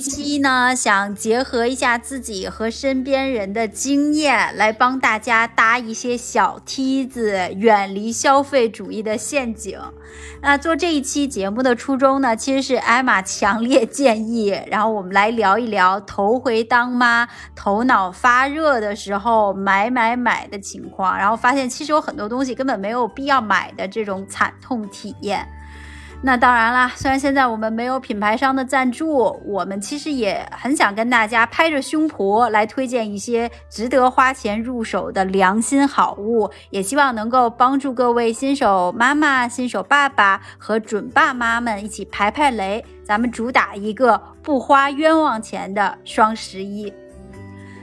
期呢，想结合一下自己和身边人的经验，来帮大家搭一些小梯子，远离消费主义的陷阱。那做这一期节目的初衷呢，其实是艾玛强烈建议，然后我们来聊一聊头回当妈、头脑发热的时候买买买的情况，然后发现其实有很多东西根本没有必要买的这种惨痛体验。那当然啦，虽然现在我们没有品牌商的赞助，我们其实也很想跟大家拍着胸脯来推荐一些值得花钱入手的良心好物，也希望能够帮助各位新手妈妈、新手爸爸和准爸妈们一起排排雷，咱们主打一个不花冤枉钱的双十一。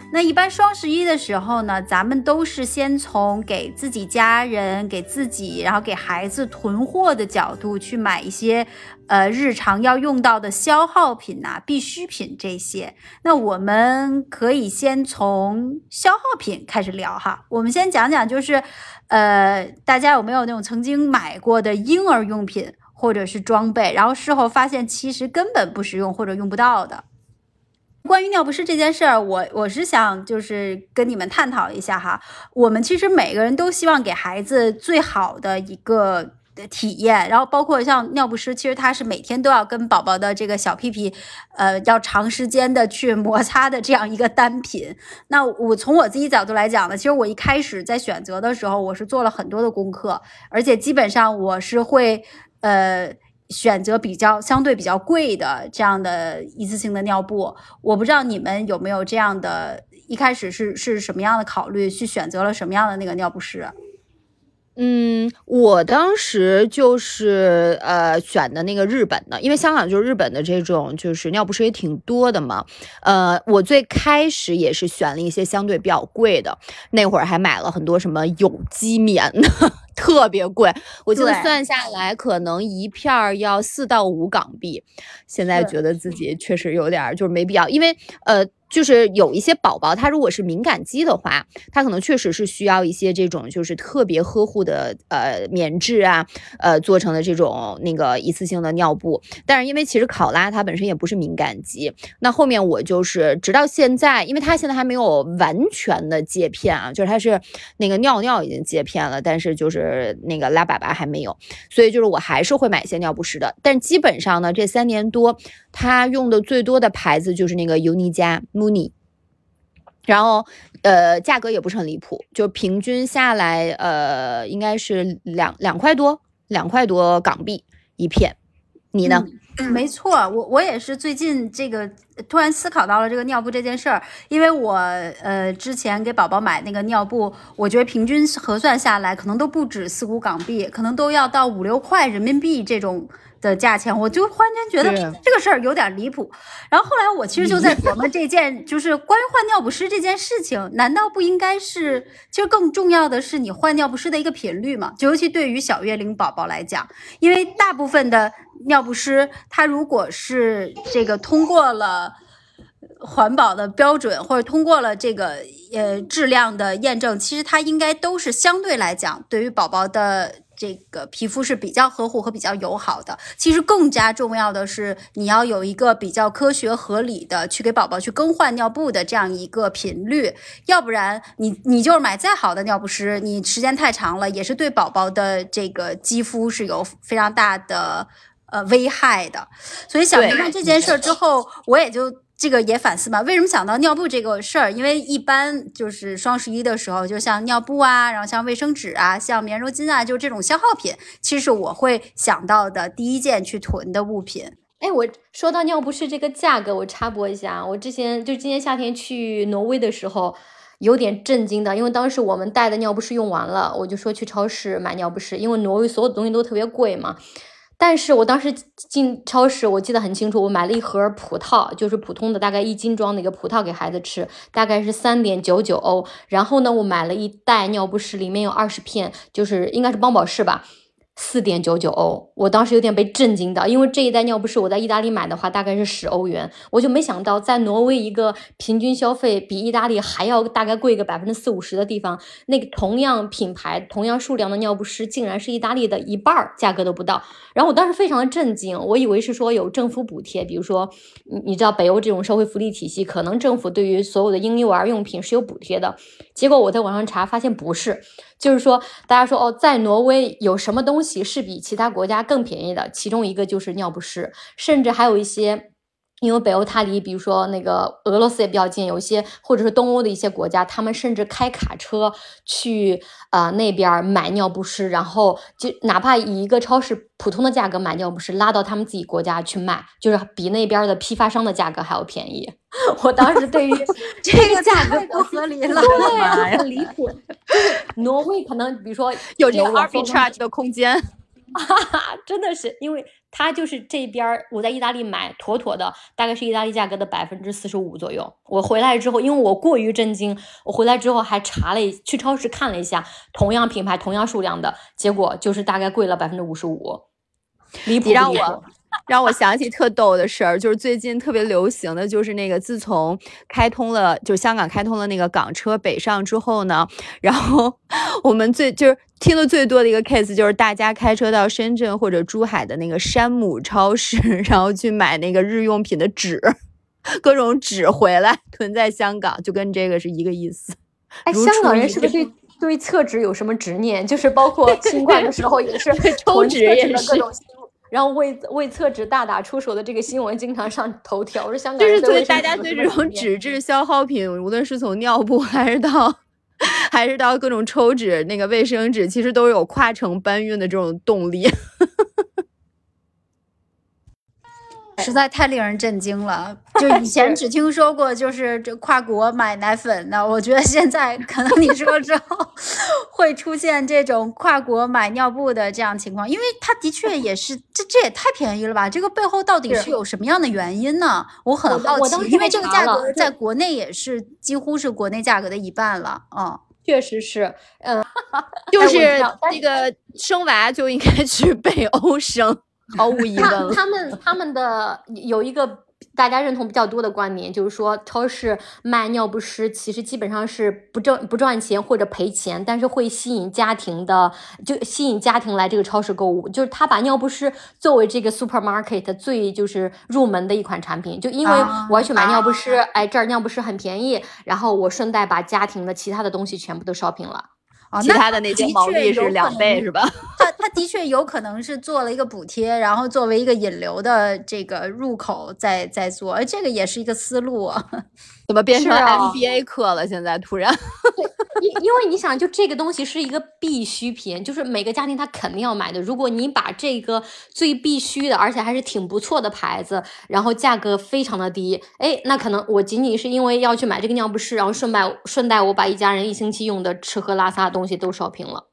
那一般双十一的时候呢，咱们都是先从给自己家人、给自己，然后给孩子囤货的角度去买一些，呃，日常要用到的消耗品呐、必需品这些。那我们可以先从消耗品开始聊哈。我们先讲讲，就是，呃，大家有没有那种曾经买过的婴儿用品或者是装备，然后事后发现其实根本不实用或者用不到的？关于尿不湿这件事儿，我我是想就是跟你们探讨一下哈。我们其实每个人都希望给孩子最好的一个的体验，然后包括像尿不湿，其实它是每天都要跟宝宝的这个小屁屁，呃，要长时间的去摩擦的这样一个单品。那我从我自己角度来讲呢，其实我一开始在选择的时候，我是做了很多的功课，而且基本上我是会呃。选择比较相对比较贵的这样的一次性的尿布，我不知道你们有没有这样的，一开始是是什么样的考虑去选择了什么样的那个尿不湿？嗯，我当时就是呃选的那个日本的，因为香港就是日本的这种就是尿不湿也挺多的嘛。呃，我最开始也是选了一些相对比较贵的，那会儿还买了很多什么有机棉的，特别贵。我记得算下来可能一片儿要四到五港币。现在觉得自己确实有点就是没必要，因为呃。就是有一些宝宝，他如果是敏感肌的话，他可能确实是需要一些这种就是特别呵护的呃棉质啊，呃做成的这种那个一次性的尿布。但是因为其实考拉它本身也不是敏感肌，那后面我就是直到现在，因为它现在还没有完全的戒片啊，就是它是那个尿尿已经戒片了，但是就是那个拉粑粑还没有，所以就是我还是会买一些尿不湿的。但基本上呢，这三年多，他用的最多的牌子就是那个尤妮佳 Muni。然后，呃，价格也不是很离谱，就平均下来，呃，应该是两两块多，两块多港币一片。你呢？没错，我我也是最近这个突然思考到了这个尿布这件事儿，因为我呃之前给宝宝买那个尿布，我觉得平均核算下来可能都不止四五港币，可能都要到五六块人民币这种的价钱，我就忽然间觉得这个事儿有点离谱。然后后来我其实就在琢磨这件，就是关于换尿不湿这件事情，难道不应该是，其实更重要的是你换尿不湿的一个频率嘛？就尤其对于小月龄宝宝来讲，因为大部分的尿不湿，它如果是这个通过了。环保的标准，或者通过了这个呃质量的验证，其实它应该都是相对来讲，对于宝宝的这个皮肤是比较呵护和比较友好的。其实更加重要的是，你要有一个比较科学合理的去给宝宝去更换尿布的这样一个频率，要不然你你就是买再好的尿不湿，你时间太长了，也是对宝宝的这个肌肤是有非常大的呃危害的。所以想明白这件事之后，我也就。这个也反思吧？为什么想到尿布这个事儿？因为一般就是双十一的时候，就像尿布啊，然后像卫生纸啊，像棉柔巾啊，就这种消耗品，其实我会想到的第一件去囤的物品。哎，我说到尿不湿这个价格，我插播一下，我之前就今年夏天去挪威的时候，有点震惊的，因为当时我们带的尿不湿用完了，我就说去超市买尿不湿，因为挪威所有的东西都特别贵嘛。但是我当时进超市，我记得很清楚，我买了一盒葡萄，就是普通的大概一斤装的一个葡萄给孩子吃，大概是三点九九欧。然后呢，我买了一袋尿不湿，里面有二十片，就是应该是邦宝适吧，四点九九欧，我当时有点被震惊到，因为这一袋尿不湿我在意大利买的话大概是十欧元，我就没想到在挪威一个平均消费比意大利还要大概贵个百分之四五十的地方，那个同样品牌、同样数量的尿不湿竟然是意大利的一半儿价格都不到，然后我当时非常的震惊，我以为是说有政府补贴，比如说你你知道北欧这种社会福利体系，可能政府对于所有的婴幼儿用品是有补贴的，结果我在网上查发现不是。就是说，大家说哦，在挪威有什么东西是比其他国家更便宜的？其中一个就是尿不湿，甚至还有一些，因为北欧它离比如说那个俄罗斯也比较近，有一些或者是东欧的一些国家，他们甚至开卡车去呃那边买尿不湿，然后就哪怕以一个超市普通的价格买尿不湿，拉到他们自己国家去卖，就是比那边的批发商的价格还要便宜。我当时对于 这个价格不合理了，对，很离谱。就是挪威可能，比如说有这个 arbitrage 的空间，真的是，因为它就是这边我在意大利买，妥妥的大概是意大利价格的百分之四十五左右。我回来之后，因为我过于震惊，我回来之后还查了，去超市看了一下，同样品牌、同样数量的结果，就是大概贵了百分之五十五，离谱让我。让我想起特逗的事儿，就是最近特别流行的就是那个，自从开通了，就是香港开通了那个港车北上之后呢，然后我们最就是听的最多的一个 case 就是大家开车到深圳或者珠海的那个山姆超市，然后去买那个日用品的纸，各种纸回来囤在香港，就跟这个是一个意思。哎，香港人是不是对对厕纸有什么执念？就是包括新冠的时候也是抽纸也是。然后为为厕纸大打出手的这个新闻经常上头条，我说香港就是对大家对这种纸质消耗品，无论是从尿布还是到还是到各种抽纸那个卫生纸，其实都有跨城搬运的这种动力。实在太令人震惊了！就以 前只听说过，就是这跨国买奶粉的，我觉得现在可能你说之后会出现这种跨国买尿布的这样情况，因为它的确也是，这这也太便宜了吧？这个背后到底是有什么样的原因呢？我很好奇，因为这个价格在国内也是几乎是国内价格的一半了。嗯，确实是，嗯，就是那个生娃就应该去北欧生。毫无疑问，他们他们的有一个大家认同比较多的观点，就是说超市卖尿不湿其实基本上是不挣不赚钱或者赔钱，但是会吸引家庭的，就吸引家庭来这个超市购物。就是他把尿不湿作为这个 supermarket 最就是入门的一款产品，就因为我要去买尿不湿，哎，这儿尿不湿很便宜，然后我顺带把家庭的其他的东西全部都 shopping 了。其他的那些毛利是两倍是吧？他他的确有可能是做了一个补贴，然后作为一个引流的这个入口在在做，这个也是一个思路。怎么变成 MBA 课了？现在突然，因因为你想，就这个东西是一个必需品，就是每个家庭他肯定要买的。如果你把这个最必须的，而且还是挺不错的牌子，然后价格非常的低，哎，那可能我仅仅是因为要去买这个尿不湿，然后顺带顺带我把一家人一星期用的吃喝拉撒的东西都烧平了。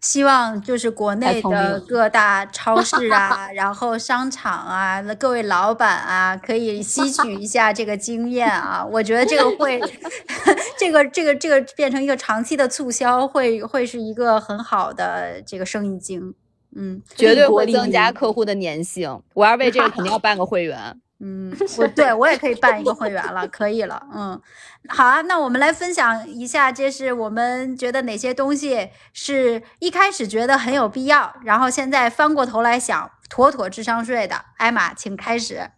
希望就是国内的各大超市啊，然后商场啊，各位老板啊，可以吸取一下这个经验啊。我觉得这个会，这个这个这个变成一个长期的促销，会会是一个很好的这个生意经。嗯，绝对会增加客户的粘性。我要为这个肯定要办个会员。嗯，我对我也可以办一个会员了，可以了。嗯，好啊，那我们来分享一下，这是我们觉得哪些东西是一开始觉得很有必要，然后现在翻过头来想，妥妥智商税的。艾玛，请开始。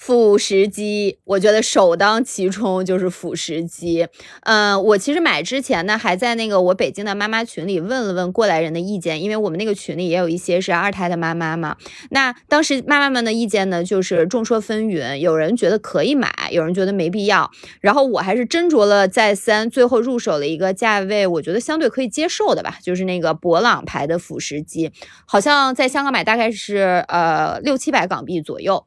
辅食机，我觉得首当其冲就是辅食机。嗯，我其实买之前呢，还在那个我北京的妈妈群里问了问过来人的意见，因为我们那个群里也有一些是二胎的妈妈嘛。那当时妈妈们的意见呢，就是众说纷纭，有人觉得可以买，有人觉得没必要。然后我还是斟酌了再三，最后入手了一个价位我觉得相对可以接受的吧，就是那个博朗牌的辅食机，好像在香港买大概是呃六七百港币左右。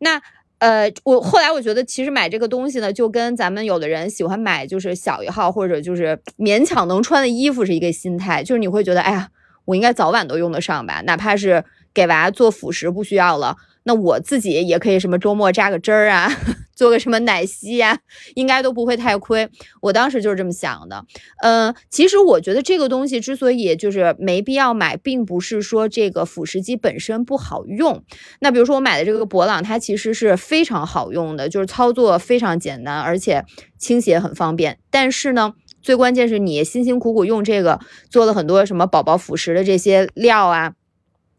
那呃，我后来我觉得，其实买这个东西呢，就跟咱们有的人喜欢买就是小一号或者就是勉强能穿的衣服是一个心态，就是你会觉得，哎呀，我应该早晚都用得上吧，哪怕是给娃做辅食不需要了，那我自己也可以什么周末扎个针儿啊，做个什么奶昔呀，应该都不会太亏。我当时就是这么想的。嗯，其实我觉得这个东西之所以就是没必要买，并不是说这个辅食机本身不好用。那比如说我买的这个博朗，它其实是非常好用的，就是操作非常简单，而且清洗也很方便。但是呢，最关键是你辛辛苦苦用这个做了很多什么宝宝辅食的这些料啊。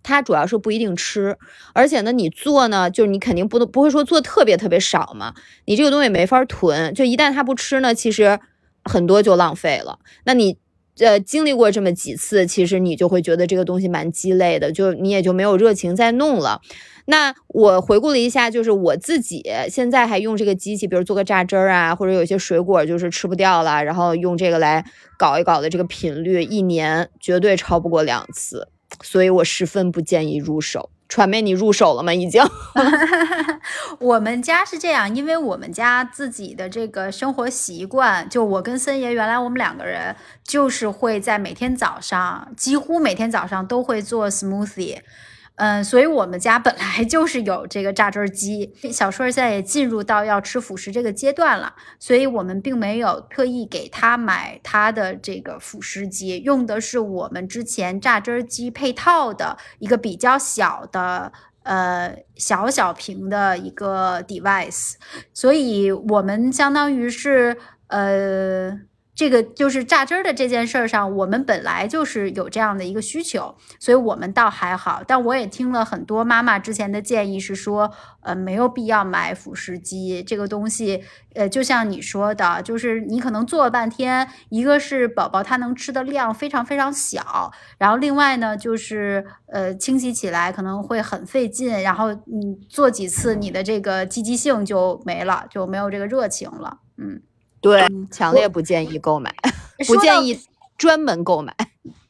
它主要是不一定吃，而且呢，你做呢，就是你肯定不能不会说做特别特别少嘛，你这个东西没法囤，就一旦它不吃呢，其实很多就浪费了。那你呃经历过这么几次，其实你就会觉得这个东西蛮鸡肋的，就你也就没有热情再弄了。那我回顾了一下，就是我自己现在还用这个机器，比如做个榨汁儿啊，或者有些水果就是吃不掉了，然后用这个来搞一搞的这个频率，一年绝对超不过两次。所以我十分不建议入手。传媒，你入手了吗？已经。我们家是这样，因为我们家自己的这个生活习惯，就我跟森爷，原来我们两个人就是会在每天早上，几乎每天早上都会做 smoothie。嗯，所以我们家本来 就是有这个榨汁机。小顺现在也进入到要吃辅食这个阶段了，所以我们并没有特意给他买他的这个辅食机，用的是我们之前榨汁机配套的一个比较小的，呃，小小屏的一个 device。所以我们相当于是，呃。这个就是榨汁儿的这件事儿上，我们本来就是有这样的一个需求，所以我们倒还好。但我也听了很多妈妈之前的建议，是说，呃，没有必要买辅食机这个东西。呃，就像你说的，就是你可能做了半天，一个是宝宝他能吃的量非常非常小，然后另外呢，就是呃，清洗起来可能会很费劲，然后你做几次，你的这个积极性就没了，就没有这个热情了。嗯。对，强烈不建议购买，不建议专门购买。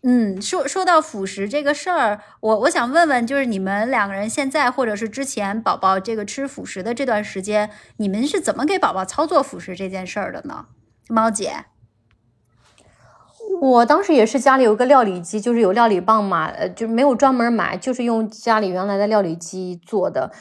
嗯，说说到辅食这个事儿，我我想问问，就是你们两个人现在或者是之前宝宝这个吃辅食的这段时间，你们是怎么给宝宝操作辅食这件事儿的呢？猫姐，我当时也是家里有个料理机，就是有料理棒嘛，呃，就没有专门买，就是用家里原来的料理机做的。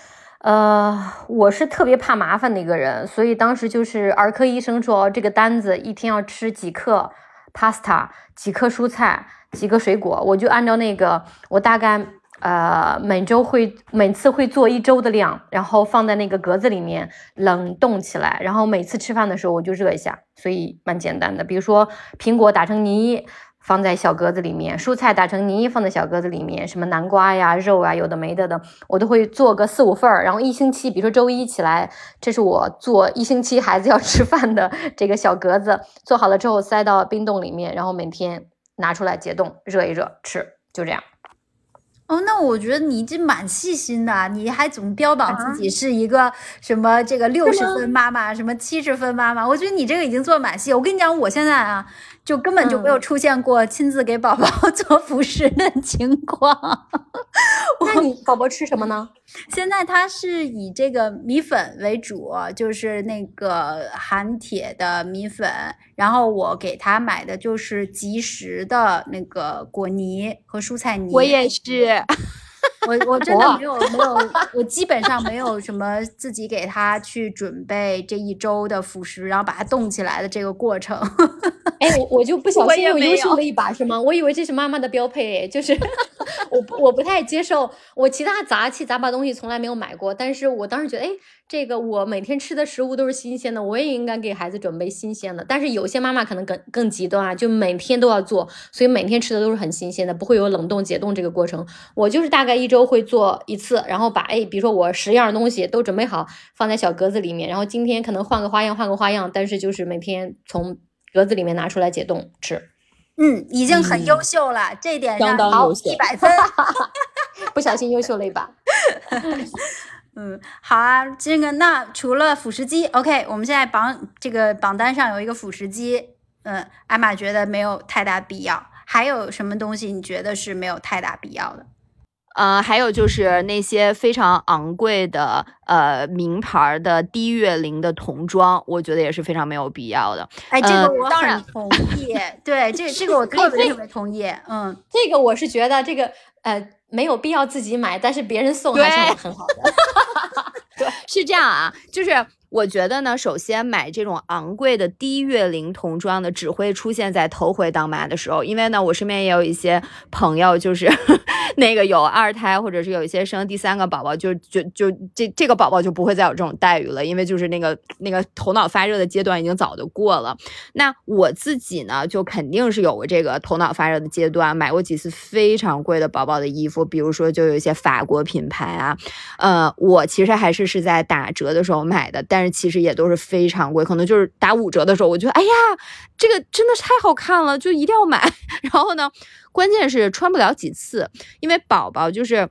呃，我是特别怕麻烦的一个人，所以当时就是儿科医生说这个单子一天要吃几克 pasta，几克蔬菜，几个水果，我就按照那个，我大概呃每周会每次会做一周的量，然后放在那个格子里面冷冻起来，然后每次吃饭的时候我就热一下，所以蛮简单的。比如说苹果打成泥。放在小格子里面，蔬菜打成泥放在小格子里面，什么南瓜呀、肉啊，有的没的的，我都会做个四五份儿。然后一星期，比如说周一起来，这是我做一星期孩子要吃饭的这个小格子，做好了之后塞到冰冻里面，然后每天拿出来解冻，热一热吃，就这样。哦，那我觉得你这蛮细心的，你还总标榜自己是一个什么这个六十分妈妈，什么七十分妈妈，我觉得你这个已经做蛮细。我跟你讲，我现在啊。就根本就没有出现过亲自给宝宝 做辅食的情况。那你宝宝吃什么呢？现在他是以这个米粉为主，就是那个含铁的米粉。然后我给他买的就是即食的那个果泥和蔬菜泥。我也是。我我真的没有没有，我基本上没有什么自己给他去准备这一周的辅食，然后把它冻起来的这个过程。哎，我我就不小心又优秀了一把是吗？我以为这是妈妈的标配，就是 我我不太接受，我其他杂七杂八东西从来没有买过，但是我当时觉得，哎。这个我每天吃的食物都是新鲜的，我也应该给孩子准备新鲜的。但是有些妈妈可能更更极端啊，就每天都要做，所以每天吃的都是很新鲜的，不会有冷冻解冻这个过程。我就是大概一周会做一次，然后把哎，比如说我十样东西都准备好，放在小格子里面，然后今天可能换个花样，换个花样，但是就是每天从格子里面拿出来解冻吃。嗯，已经很优秀了，这点相当优秀，一百分。不小心优秀了一把。嗯，好啊，这个那除了辅食机，OK，我们现在榜这个榜单上有一个辅食机，嗯，艾玛觉得没有太大必要。还有什么东西你觉得是没有太大必要的？呃，还有就是那些非常昂贵的呃名牌的低月龄的童装，我觉得也是非常没有必要的。哎，这个我很同意，对，这 这个我特别特别同意。嗯，这个我是觉得这个呃。没有必要自己买，但是别人送还是很好的。对，是这样啊，就是我觉得呢，首先买这种昂贵的低月龄童装的，只会出现在头回当妈的时候，因为呢，我身边也有一些朋友，就是 那个有二胎，或者是有一些生第三个宝宝，就就就这这个宝宝就不会再有这种待遇了，因为就是那个那个头脑发热的阶段已经早就过了。那我自己呢，就肯定是有过这个头脑发热的阶段，买过几次非常贵的宝宝的衣服，比如说就有一些法国品牌啊，呃，我其实还是是在打折的时候买的，但。其实也都是非常贵，可能就是打五折的时候，我觉得哎呀，这个真的是太好看了，就一定要买。然后呢，关键是穿不了几次，因为宝宝就是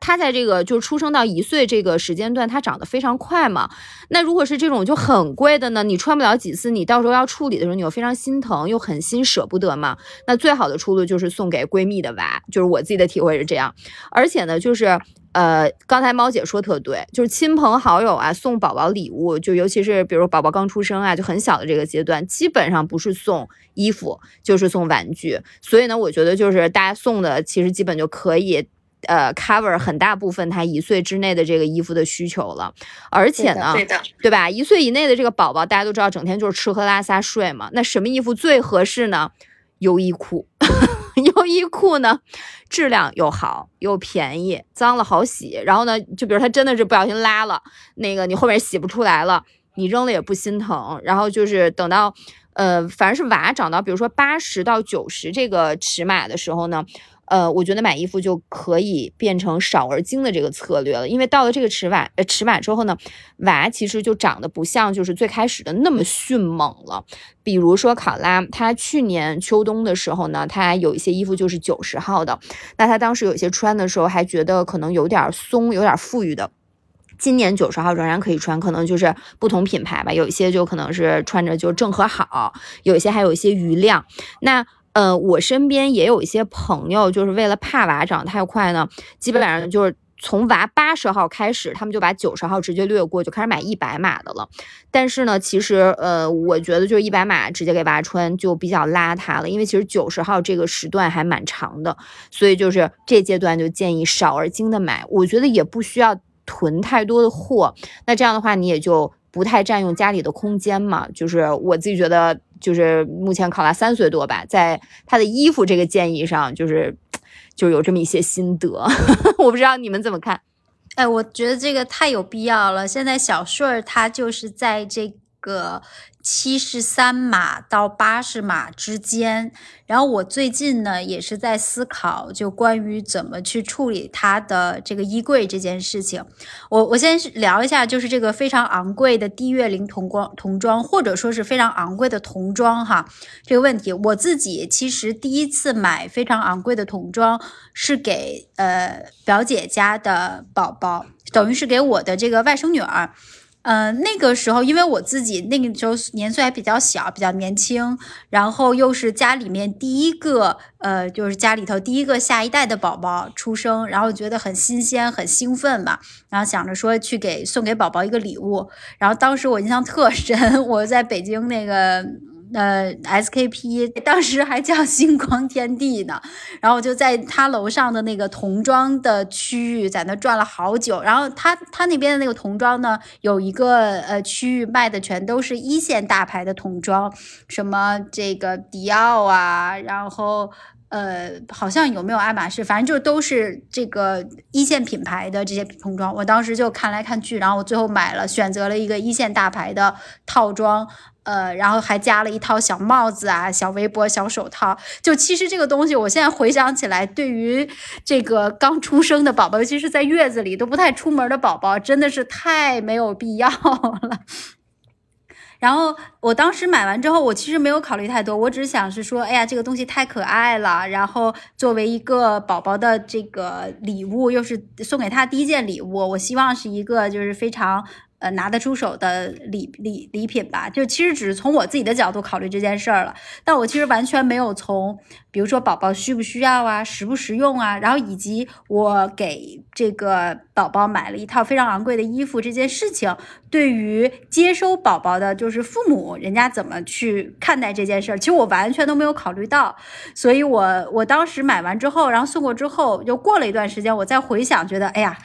他在这个就是出生到一岁这个时间段，他长得非常快嘛。那如果是这种就很贵的呢，你穿不了几次，你到时候要处理的时候，你又非常心疼，又很心舍不得嘛。那最好的出路就是送给闺蜜的娃，就是我自己的体会是这样。而且呢，就是。呃，刚才猫姐说特对，就是亲朋好友啊送宝宝礼物，就尤其是比如宝宝刚出生啊，就很小的这个阶段，基本上不是送衣服就是送玩具。所以呢，我觉得就是大家送的其实基本就可以呃 cover 很大部分他一岁之内的这个衣服的需求了。而且呢，对的，对吧？一岁以内的这个宝宝，大家都知道整天就是吃喝拉撒睡嘛，那什么衣服最合适呢？优衣库。优衣库呢，质量又好又便宜，脏了好洗。然后呢，就比如他真的是不小心拉了，那个你后面洗不出来了，你扔了也不心疼。然后就是等到，呃，反正是娃长到比如说八十到九十这个尺码的时候呢。呃，我觉得买衣服就可以变成少而精的这个策略了，因为到了这个尺码呃尺码之后呢，娃其实就长得不像就是最开始的那么迅猛了。比如说考拉，他去年秋冬的时候呢，他有一些衣服就是九十号的，那他当时有些穿的时候还觉得可能有点松，有点富裕的。今年九十号仍然可以穿，可能就是不同品牌吧，有一些就可能是穿着就正合好，有一些还有一些余量。那呃，我身边也有一些朋友，就是为了怕娃长太快呢，基本上就是从娃八十号开始，他们就把九十号直接略过，就开始买一百码的了。但是呢，其实呃，我觉得就是一百码直接给娃穿就比较邋遢了，因为其实九十号这个时段还蛮长的，所以就是这阶段就建议少而精的买。我觉得也不需要囤太多的货，那这样的话你也就不太占用家里的空间嘛。就是我自己觉得。就是目前考拉三岁多吧，在他的衣服这个建议上，就是就有这么一些心得，我不知道你们怎么看？哎，我觉得这个太有必要了。现在小顺儿他就是在这个。七十三码到八十码之间，然后我最近呢也是在思考，就关于怎么去处理它的这个衣柜这件事情。我我先聊一下，就是这个非常昂贵的低月龄童光童装，或者说是非常昂贵的童装哈，这个问题，我自己其实第一次买非常昂贵的童装是给呃表姐家的宝宝，等于是给我的这个外甥女儿。嗯，那个时候，因为我自己那个时候年岁还比较小，比较年轻，然后又是家里面第一个，呃，就是家里头第一个下一代的宝宝出生，然后觉得很新鲜，很兴奋嘛，然后想着说去给送给宝宝一个礼物，然后当时我印象特深，我在北京那个。呃，SKP 当时还叫星光天地呢，然后我就在他楼上的那个童装的区域，在那转了好久。然后他他那边的那个童装呢，有一个呃区域卖的全都是一线大牌的童装，什么这个迪奥啊，然后呃好像有没有爱马仕，反正就都是这个一线品牌的这些童装。我当时就看来看去，然后我最后买了，选择了一个一线大牌的套装。呃，然后还加了一套小帽子啊，小围脖、小手套。就其实这个东西，我现在回想起来，对于这个刚出生的宝宝，尤其是在月子里都不太出门的宝宝，真的是太没有必要了。然后我当时买完之后，我其实没有考虑太多，我只是想是说，哎呀，这个东西太可爱了。然后作为一个宝宝的这个礼物，又是送给他第一件礼物，我希望是一个就是非常。呃，拿得出手的礼礼礼品吧，就其实只是从我自己的角度考虑这件事儿了。但我其实完全没有从，比如说宝宝需不需要啊，实不实用啊，然后以及我给这个宝宝买了一套非常昂贵的衣服这件事情，对于接收宝宝的，就是父母人家怎么去看待这件事儿，其实我完全都没有考虑到。所以我我当时买完之后，然后送过之后，又过了一段时间，我再回想，觉得哎呀。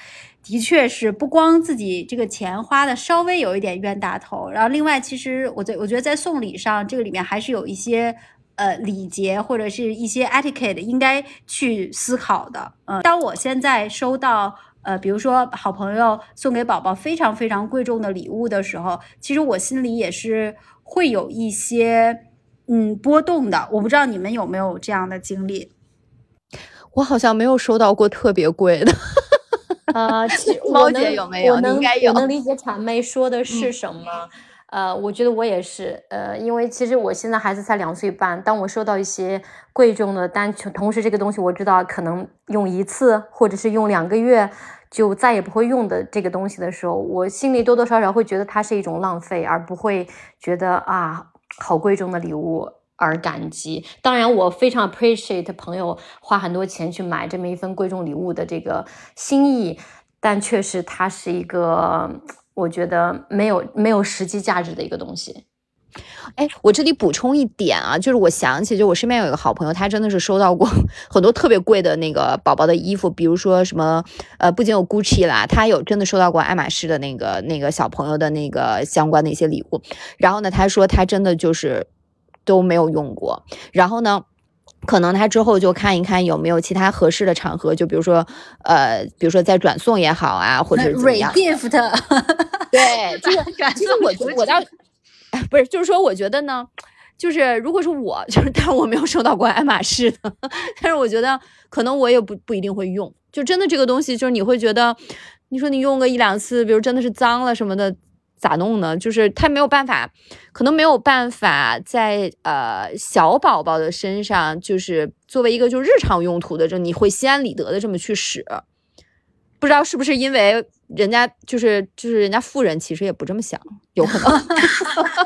的确是不光自己这个钱花的稍微有一点冤大头，然后另外其实我在我觉得在送礼上这个里面还是有一些呃礼节或者是一些 etiquette 应该去思考的。嗯，当我现在收到呃比如说好朋友送给宝宝非常非常贵重的礼物的时候，其实我心里也是会有一些嗯波动的。我不知道你们有没有这样的经历。我好像没有收到过特别贵的。呃，猫姐有没有？应该有。我能理解谄媚说的是什么。呃，我觉得我也是。呃，因为其实我现在孩子才两岁半，当我收到一些贵重的单，同时这个东西我知道可能用一次或者是用两个月就再也不会用的这个东西的时候，我心里多多少少会觉得它是一种浪费，而不会觉得啊，好贵重的礼物。而感激，当然我非常 appreciate 朋友花很多钱去买这么一份贵重礼物的这个心意，但确实它是一个我觉得没有没有实际价值的一个东西。哎，我这里补充一点啊，就是我想起，就我身边有一个好朋友，他真的是收到过 很多特别贵的那个宝宝的衣服，比如说什么呃，不仅有 Gucci 啦，他有真的收到过爱马仕的那个那个小朋友的那个相关的一些礼物。然后呢，他说他真的就是。都没有用过，然后呢，可能他之后就看一看有没有其他合适的场合，就比如说，呃，比如说再转送也好啊，或者怎么样。Re-gift，对，就是其实我觉得我倒，不是，就是说我觉得呢，就是如果是我，就是但是我没有收到过爱马仕的，但是我觉得可能我也不不一定会用，就真的这个东西，就是你会觉得，你说你用个一两次，比如真的是脏了什么的。咋弄呢？就是他没有办法，可能没有办法在呃小宝宝的身上，就是作为一个就日常用途的，这你会心安理得的这么去使。不知道是不是因为人家就是就是人家富人其实也不这么想，有可能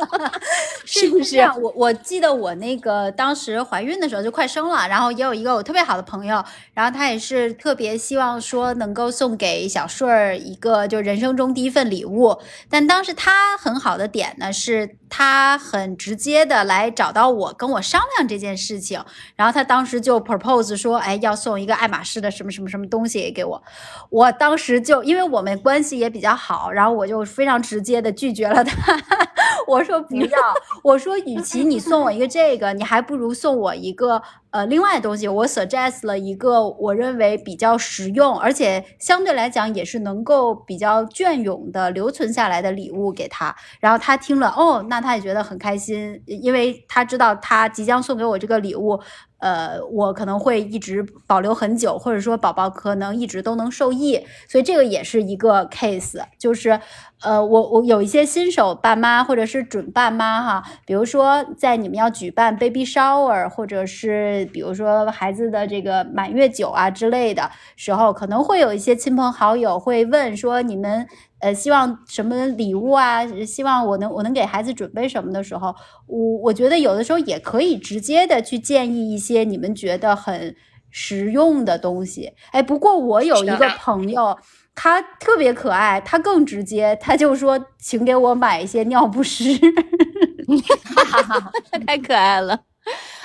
是不是？我我记得我那个当时怀孕的时候就快生了，然后也有一个我特别好的朋友，然后他也是特别希望说能够送给小顺儿一个就人生中第一份礼物，但当时他很好的点呢是他很直接的来找到我跟我商量这件事情，然后他当时就 propose 说，哎，要送一个爱马仕的什么什么什么东西给我，我。当时就因为我们关系也比较好，然后我就非常直接的拒绝了他。我说不要，我说与其你送我一个这个，你还不如送我一个呃另外的东西。我 suggest 了一个我认为比较实用，而且相对来讲也是能够比较隽永的留存下来的礼物给他。然后他听了，哦，那他也觉得很开心，因为他知道他即将送给我这个礼物。呃，我可能会一直保留很久，或者说宝宝可能一直都能受益，所以这个也是一个 case，就是，呃，我我有一些新手爸妈或者是准爸妈哈，比如说在你们要举办 baby shower，或者是比如说孩子的这个满月酒啊之类的时候，可能会有一些亲朋好友会问说你们。呃，希望什么礼物啊？希望我能我能给孩子准备什么的时候，我我觉得有的时候也可以直接的去建议一些你们觉得很实用的东西。哎，不过我有一个朋友，他特别可爱，他更直接，他就说，请给我买一些尿不湿，哈哈哈 太可爱了。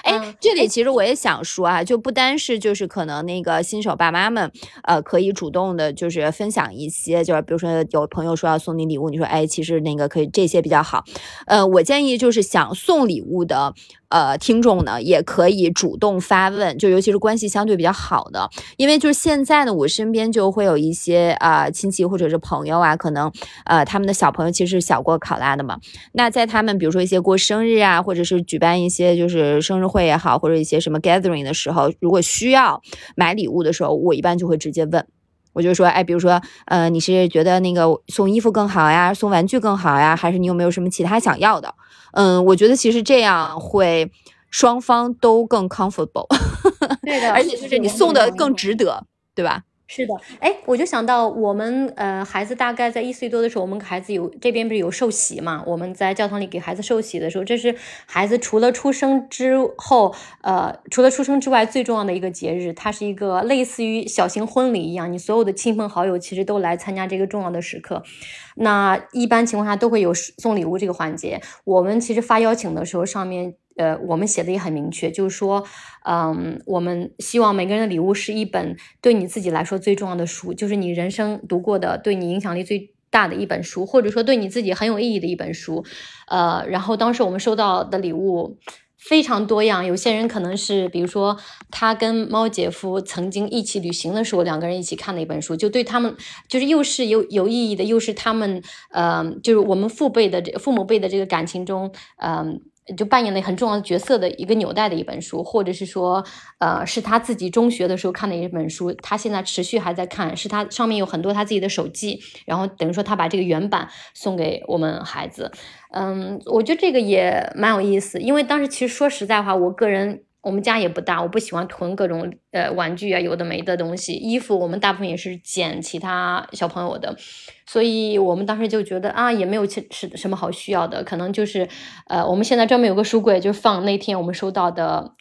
哎，这里其实我也想说啊，就不单是就是可能那个新手爸妈们，呃，可以主动的，就是分享一些，就是比如说有朋友说要送你礼物，你说哎，其实那个可以这些比较好。呃，我建议就是想送礼物的。呃，听众呢也可以主动发问，就尤其是关系相对比较好的，因为就是现在呢，我身边就会有一些啊亲戚或者是朋友啊，可能呃他们的小朋友其实是小过考拉的嘛。那在他们比如说一些过生日啊，或者是举办一些就是生日会也好，或者一些什么 gathering 的时候，如果需要买礼物的时候，我一般就会直接问，我就说，哎，比如说，呃，你是觉得那个送衣服更好呀，送玩具更好呀，还是你有没有什么其他想要的？嗯，我觉得其实这样会双方都更 comfortable，对的，而且就是你送的更值得，对吧？是的，哎，我就想到我们呃孩子大概在一岁多的时候，我们孩子有这边不是有受洗嘛？我们在教堂里给孩子受洗的时候，这是孩子除了出生之后，呃，除了出生之外最重要的一个节日，它是一个类似于小型婚礼一样，你所有的亲朋好友其实都来参加这个重要的时刻。那一般情况下都会有送礼物这个环节。我们其实发邀请的时候，上面呃，我们写的也很明确，就是说，嗯，我们希望每个人的礼物是一本对你自己来说最重要的书，就是你人生读过的、对你影响力最大的一本书，或者说对你自己很有意义的一本书。呃，然后当时我们收到的礼物。非常多样，有些人可能是，比如说他跟猫姐夫曾经一起旅行的时候，两个人一起看的一本书，就对他们就是又是有有意义的，又是他们呃，就是我们父辈的这父母辈的这个感情中，嗯。就扮演了很重要的角色的一个纽带的一本书，或者是说，呃，是他自己中学的时候看的一本书，他现在持续还在看，是他上面有很多他自己的手记，然后等于说他把这个原版送给我们孩子，嗯，我觉得这个也蛮有意思，因为当时其实说实在话，我个人。我们家也不大，我不喜欢囤各种呃玩具啊，有的没的东西。衣服我们大部分也是捡其他小朋友的，所以我们当时就觉得啊，也没有其是什么好需要的，可能就是呃，我们现在专门有个书柜，就放那天我们收到的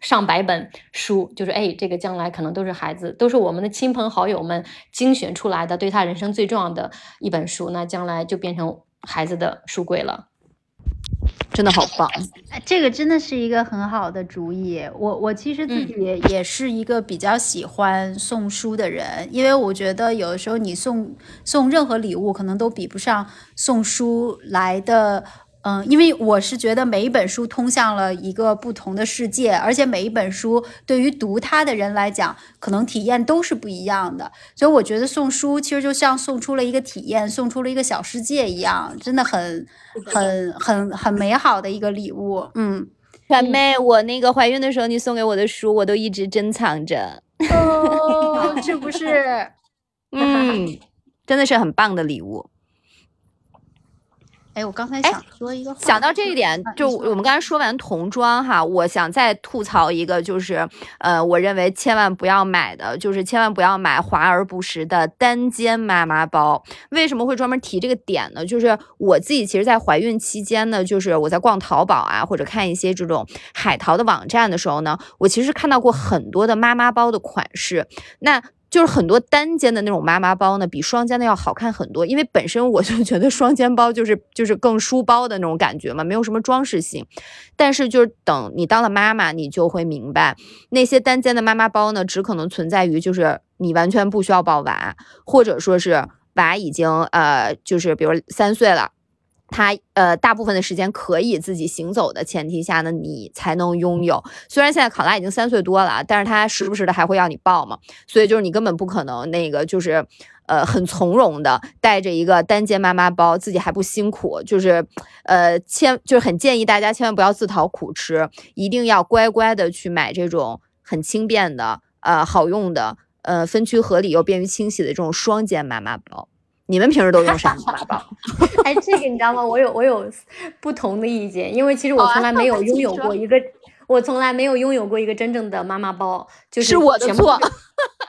上百本书，就是哎，这个将来可能都是孩子，都是我们的亲朋好友们精选出来的，对他人生最重要的一本书，那将来就变成孩子的书柜了。真的好棒，这个真的是一个很好的主意。我我其实自己也是一个比较喜欢送书的人，因为我觉得有的时候你送送任何礼物，可能都比不上送书来的。嗯，因为我是觉得每一本书通向了一个不同的世界，而且每一本书对于读它的人来讲，可能体验都是不一样的。所以我觉得送书其实就像送出了一个体验，送出了一个小世界一样，真的很、很、很、很美好的一个礼物。嗯，传妹，我那个怀孕的时候你送给我的书，我都一直珍藏着。哦，是不是？嗯，真的是很棒的礼物。哎，我刚才想说一个，想到这一点，就我们刚才说完童装哈，我想再吐槽一个，就是呃，我认为千万不要买的，就是千万不要买华而不实的单肩妈妈包。为什么会专门提这个点呢？就是我自己其实，在怀孕期间呢，就是我在逛淘宝啊，或者看一些这种海淘的网站的时候呢，我其实看到过很多的妈妈包的款式。那就是很多单肩的那种妈妈包呢，比双肩的要好看很多。因为本身我就觉得双肩包就是就是更书包的那种感觉嘛，没有什么装饰性。但是就是等你当了妈妈，你就会明白，那些单肩的妈妈包呢，只可能存在于就是你完全不需要抱娃，或者说是娃已经呃就是比如三岁了。他呃，大部分的时间可以自己行走的前提下呢，你才能拥有。虽然现在考拉已经三岁多了，但是他时不时的还会要你抱嘛，所以就是你根本不可能那个就是呃很从容的带着一个单肩妈妈包，自己还不辛苦。就是呃，千就是很建议大家千万不要自讨苦吃，一定要乖乖的去买这种很轻便的呃好用的呃分区合理又便于清洗的这种双肩妈妈包。你们平时都用啥妈妈包？哎，这个你知道吗？我有我有不同的意见，因为其实我从来没有拥有过一个，我从来没有拥有过一个真正的妈妈包，就是我的错。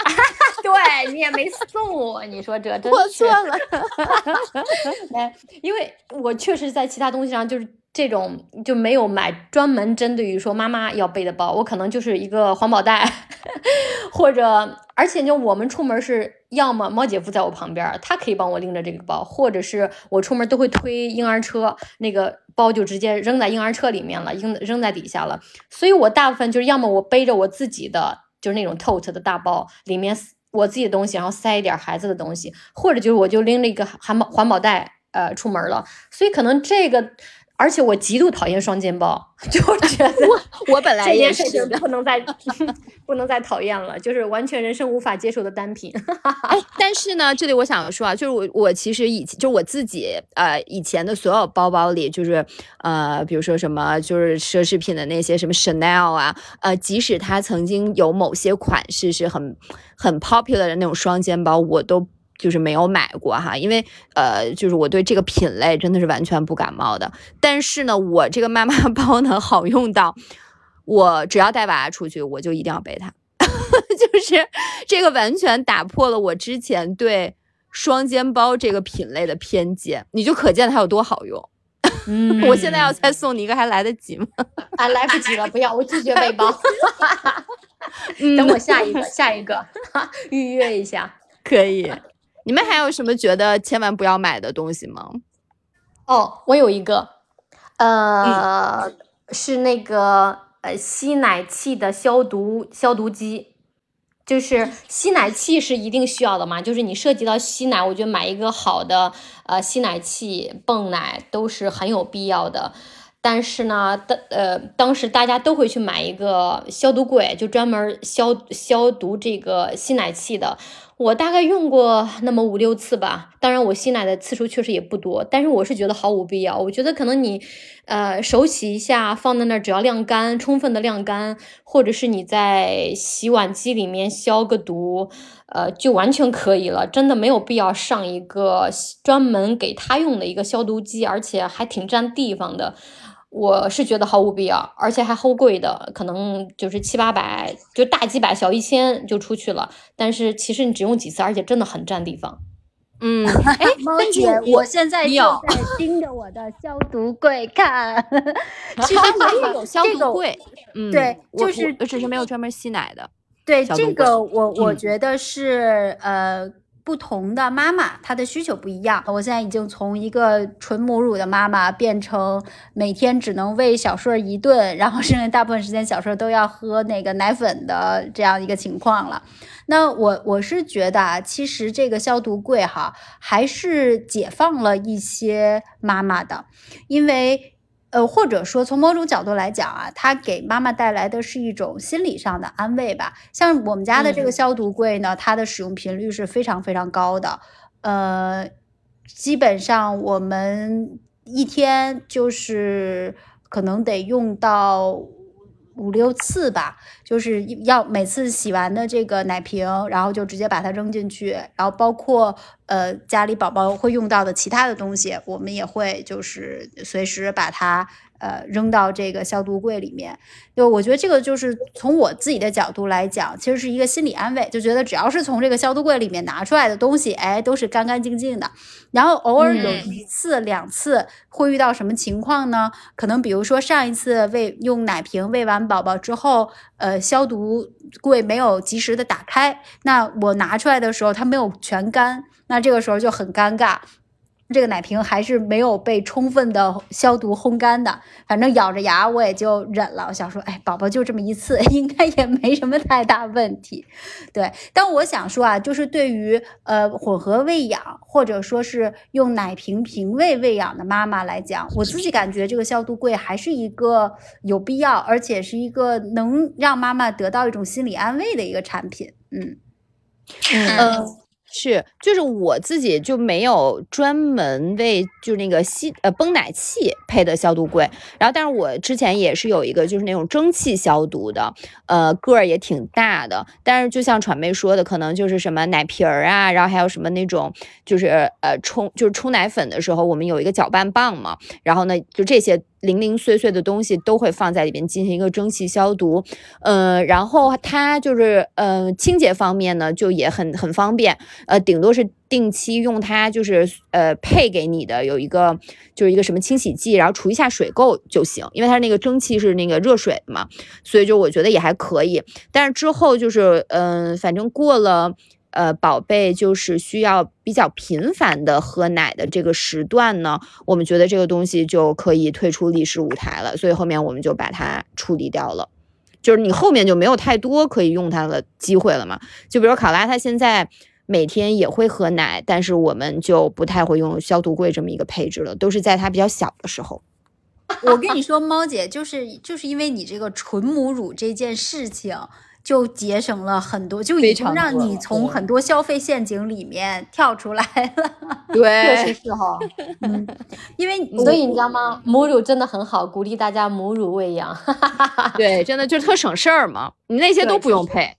对你也没送我，你说这真我错了。来，因为我确实在其他东西上就是这种就没有买专门针对于说妈妈要背的包，我可能就是一个环保袋，或者而且就我们出门是。要么猫姐夫在我旁边，他可以帮我拎着这个包，或者是我出门都会推婴儿车，那个包就直接扔在婴儿车里面了，扔扔在底下了。所以我大部分就是要么我背着我自己的，就是那种 tote 的大包，里面我自己的东西，然后塞一点孩子的东西，或者就是我就拎了一个环保环保袋，呃，出门了。所以可能这个。而且我极度讨厌双肩包，就觉得我我本来也是不能再 不能再讨厌了，就是完全人生无法接受的单品。哎，但是呢，这里我想说啊，就是我我其实以前就我自己呃以前的所有包包里，就是呃比如说什么就是奢侈品的那些什么 Chanel 啊，呃即使它曾经有某些款式是很很 popular 的那种双肩包，我都。就是没有买过哈，因为呃，就是我对这个品类真的是完全不感冒的。但是呢，我这个妈妈 包呢，好用到我只要带娃出去，我就一定要背它。就是这个完全打破了我之前对双肩包这个品类的偏见，你就可见它有多好用。嗯，我现在要再送你一个，还来得及吗？啊，来不及了，不要，我拒绝背包。等我下一个，下一个，预约一下，可以。你们还有什么觉得千万不要买的东西吗？哦，我有一个，呃，是那个呃吸奶器的消毒消毒机。就是吸奶器是一定需要的嘛？就是你涉及到吸奶，我觉得买一个好的呃吸奶器泵奶都是很有必要的。但是呢，当呃当时大家都会去买一个消毒柜，就专门消消毒这个吸奶器的。我大概用过那么五六次吧，当然我吸奶的次数确实也不多，但是我是觉得毫无必要。我觉得可能你，呃，手洗一下放在那儿，只要晾干，充分的晾干，或者是你在洗碗机里面消个毒，呃，就完全可以了。真的没有必要上一个专门给他用的一个消毒机，而且还挺占地方的。我是觉得毫无必要，而且还齁贵的，可能就是七八百，就大几百小一千就出去了。但是其实你只用几次，而且真的很占地方。嗯，哎，猫姐，我现在就 在盯着我的消毒柜看。其实也有消毒柜，嗯，对，就是只是没有专门吸奶的。对，这个我我觉得是呃。不同的妈妈，她的需求不一样。我现在已经从一个纯母乳的妈妈变成每天只能喂小顺一顿，然后剩下大部分时间小顺都要喝那个奶粉的这样一个情况了。那我我是觉得啊，其实这个消毒柜哈，还是解放了一些妈妈的，因为。呃，或者说从某种角度来讲啊，它给妈妈带来的是一种心理上的安慰吧。像我们家的这个消毒柜呢，它的使用频率是非常非常高的。呃，基本上我们一天就是可能得用到。五六次吧，就是要每次洗完的这个奶瓶，然后就直接把它扔进去，然后包括呃家里宝宝会用到的其他的东西，我们也会就是随时把它。呃，扔到这个消毒柜里面，就我觉得这个就是从我自己的角度来讲，其实是一个心理安慰，就觉得只要是从这个消毒柜里面拿出来的东西，哎，都是干干净净的。然后偶尔有一次两次会遇到什么情况呢？可能比如说上一次喂用奶瓶喂完宝宝之后，呃，消毒柜没有及时的打开，那我拿出来的时候它没有全干，那这个时候就很尴尬。这个奶瓶还是没有被充分的消毒烘干的，反正咬着牙我也就忍了。我想说，哎，宝宝就这么一次，应该也没什么太大问题。对，但我想说啊，就是对于呃混合喂养或者说是用奶瓶瓶喂喂养的妈妈来讲，我自己感觉这个消毒柜还是一个有必要，而且是一个能让妈妈得到一种心理安慰的一个产品。嗯嗯。是，就是我自己就没有专门为就那个吸呃泵奶器配的消毒柜，然后但是我之前也是有一个就是那种蒸汽消毒的，呃个儿也挺大的，但是就像传媒说的，可能就是什么奶瓶儿啊，然后还有什么那种就是呃冲就是冲奶粉的时候，我们有一个搅拌棒嘛，然后呢就这些。零零碎碎的东西都会放在里边进行一个蒸汽消毒，呃，然后它就是呃清洁方面呢就也很很方便，呃，顶多是定期用它就是呃配给你的有一个就是一个什么清洗剂，然后除一下水垢就行，因为它那个蒸汽是那个热水嘛，所以就我觉得也还可以。但是之后就是嗯，反正过了。呃，宝贝就是需要比较频繁的喝奶的这个时段呢，我们觉得这个东西就可以退出历史舞台了，所以后面我们就把它处理掉了。就是你后面就没有太多可以用它的机会了嘛？就比如考拉，它现在每天也会喝奶，但是我们就不太会用消毒柜这么一个配置了，都是在它比较小的时候。我跟你说，猫姐就是就是因为你这个纯母乳这件事情。就节省了很多，就已经让你从很多消费陷阱里面跳出来了。对，确实是哈。嗯，因为所以你知道吗？母乳真的很好，鼓励大家母乳喂养。对，真的就特省事儿嘛，你那些都不用配，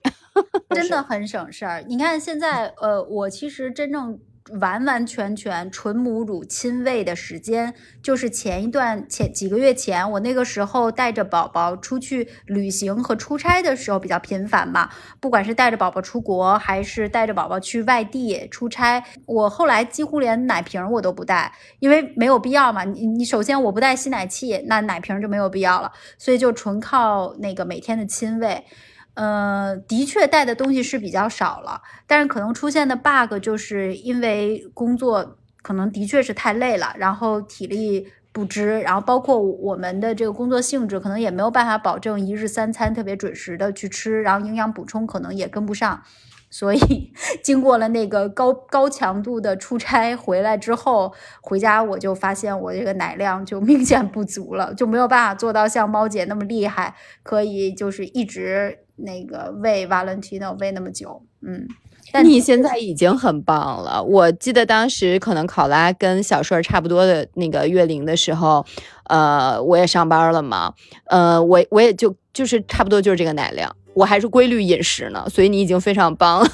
真的很省事儿。你看现在，呃，我其实真正。完完全全纯母乳亲喂的时间，就是前一段前几个月前，我那个时候带着宝宝出去旅行和出差的时候比较频繁嘛。不管是带着宝宝出国，还是带着宝宝去外地出差，我后来几乎连奶瓶我都不带，因为没有必要嘛。你你首先我不带吸奶器，那奶瓶就没有必要了，所以就纯靠那个每天的亲喂。呃，的确带的东西是比较少了，但是可能出现的 bug 就是因为工作可能的确是太累了，然后体力不支，然后包括我们的这个工作性质，可能也没有办法保证一日三餐特别准时的去吃，然后营养补充可能也跟不上，所以 经过了那个高高强度的出差回来之后，回家我就发现我这个奶量就明显不足了，就没有办法做到像猫姐那么厉害，可以就是一直那个喂 Valentino 喂那么久，嗯。但你现在已经很棒了。我记得当时可能考拉跟小顺差不多的那个月龄的时候，呃，我也上班了嘛，呃，我我也就就是差不多就是这个奶量，我还是规律饮食呢，所以你已经非常棒了。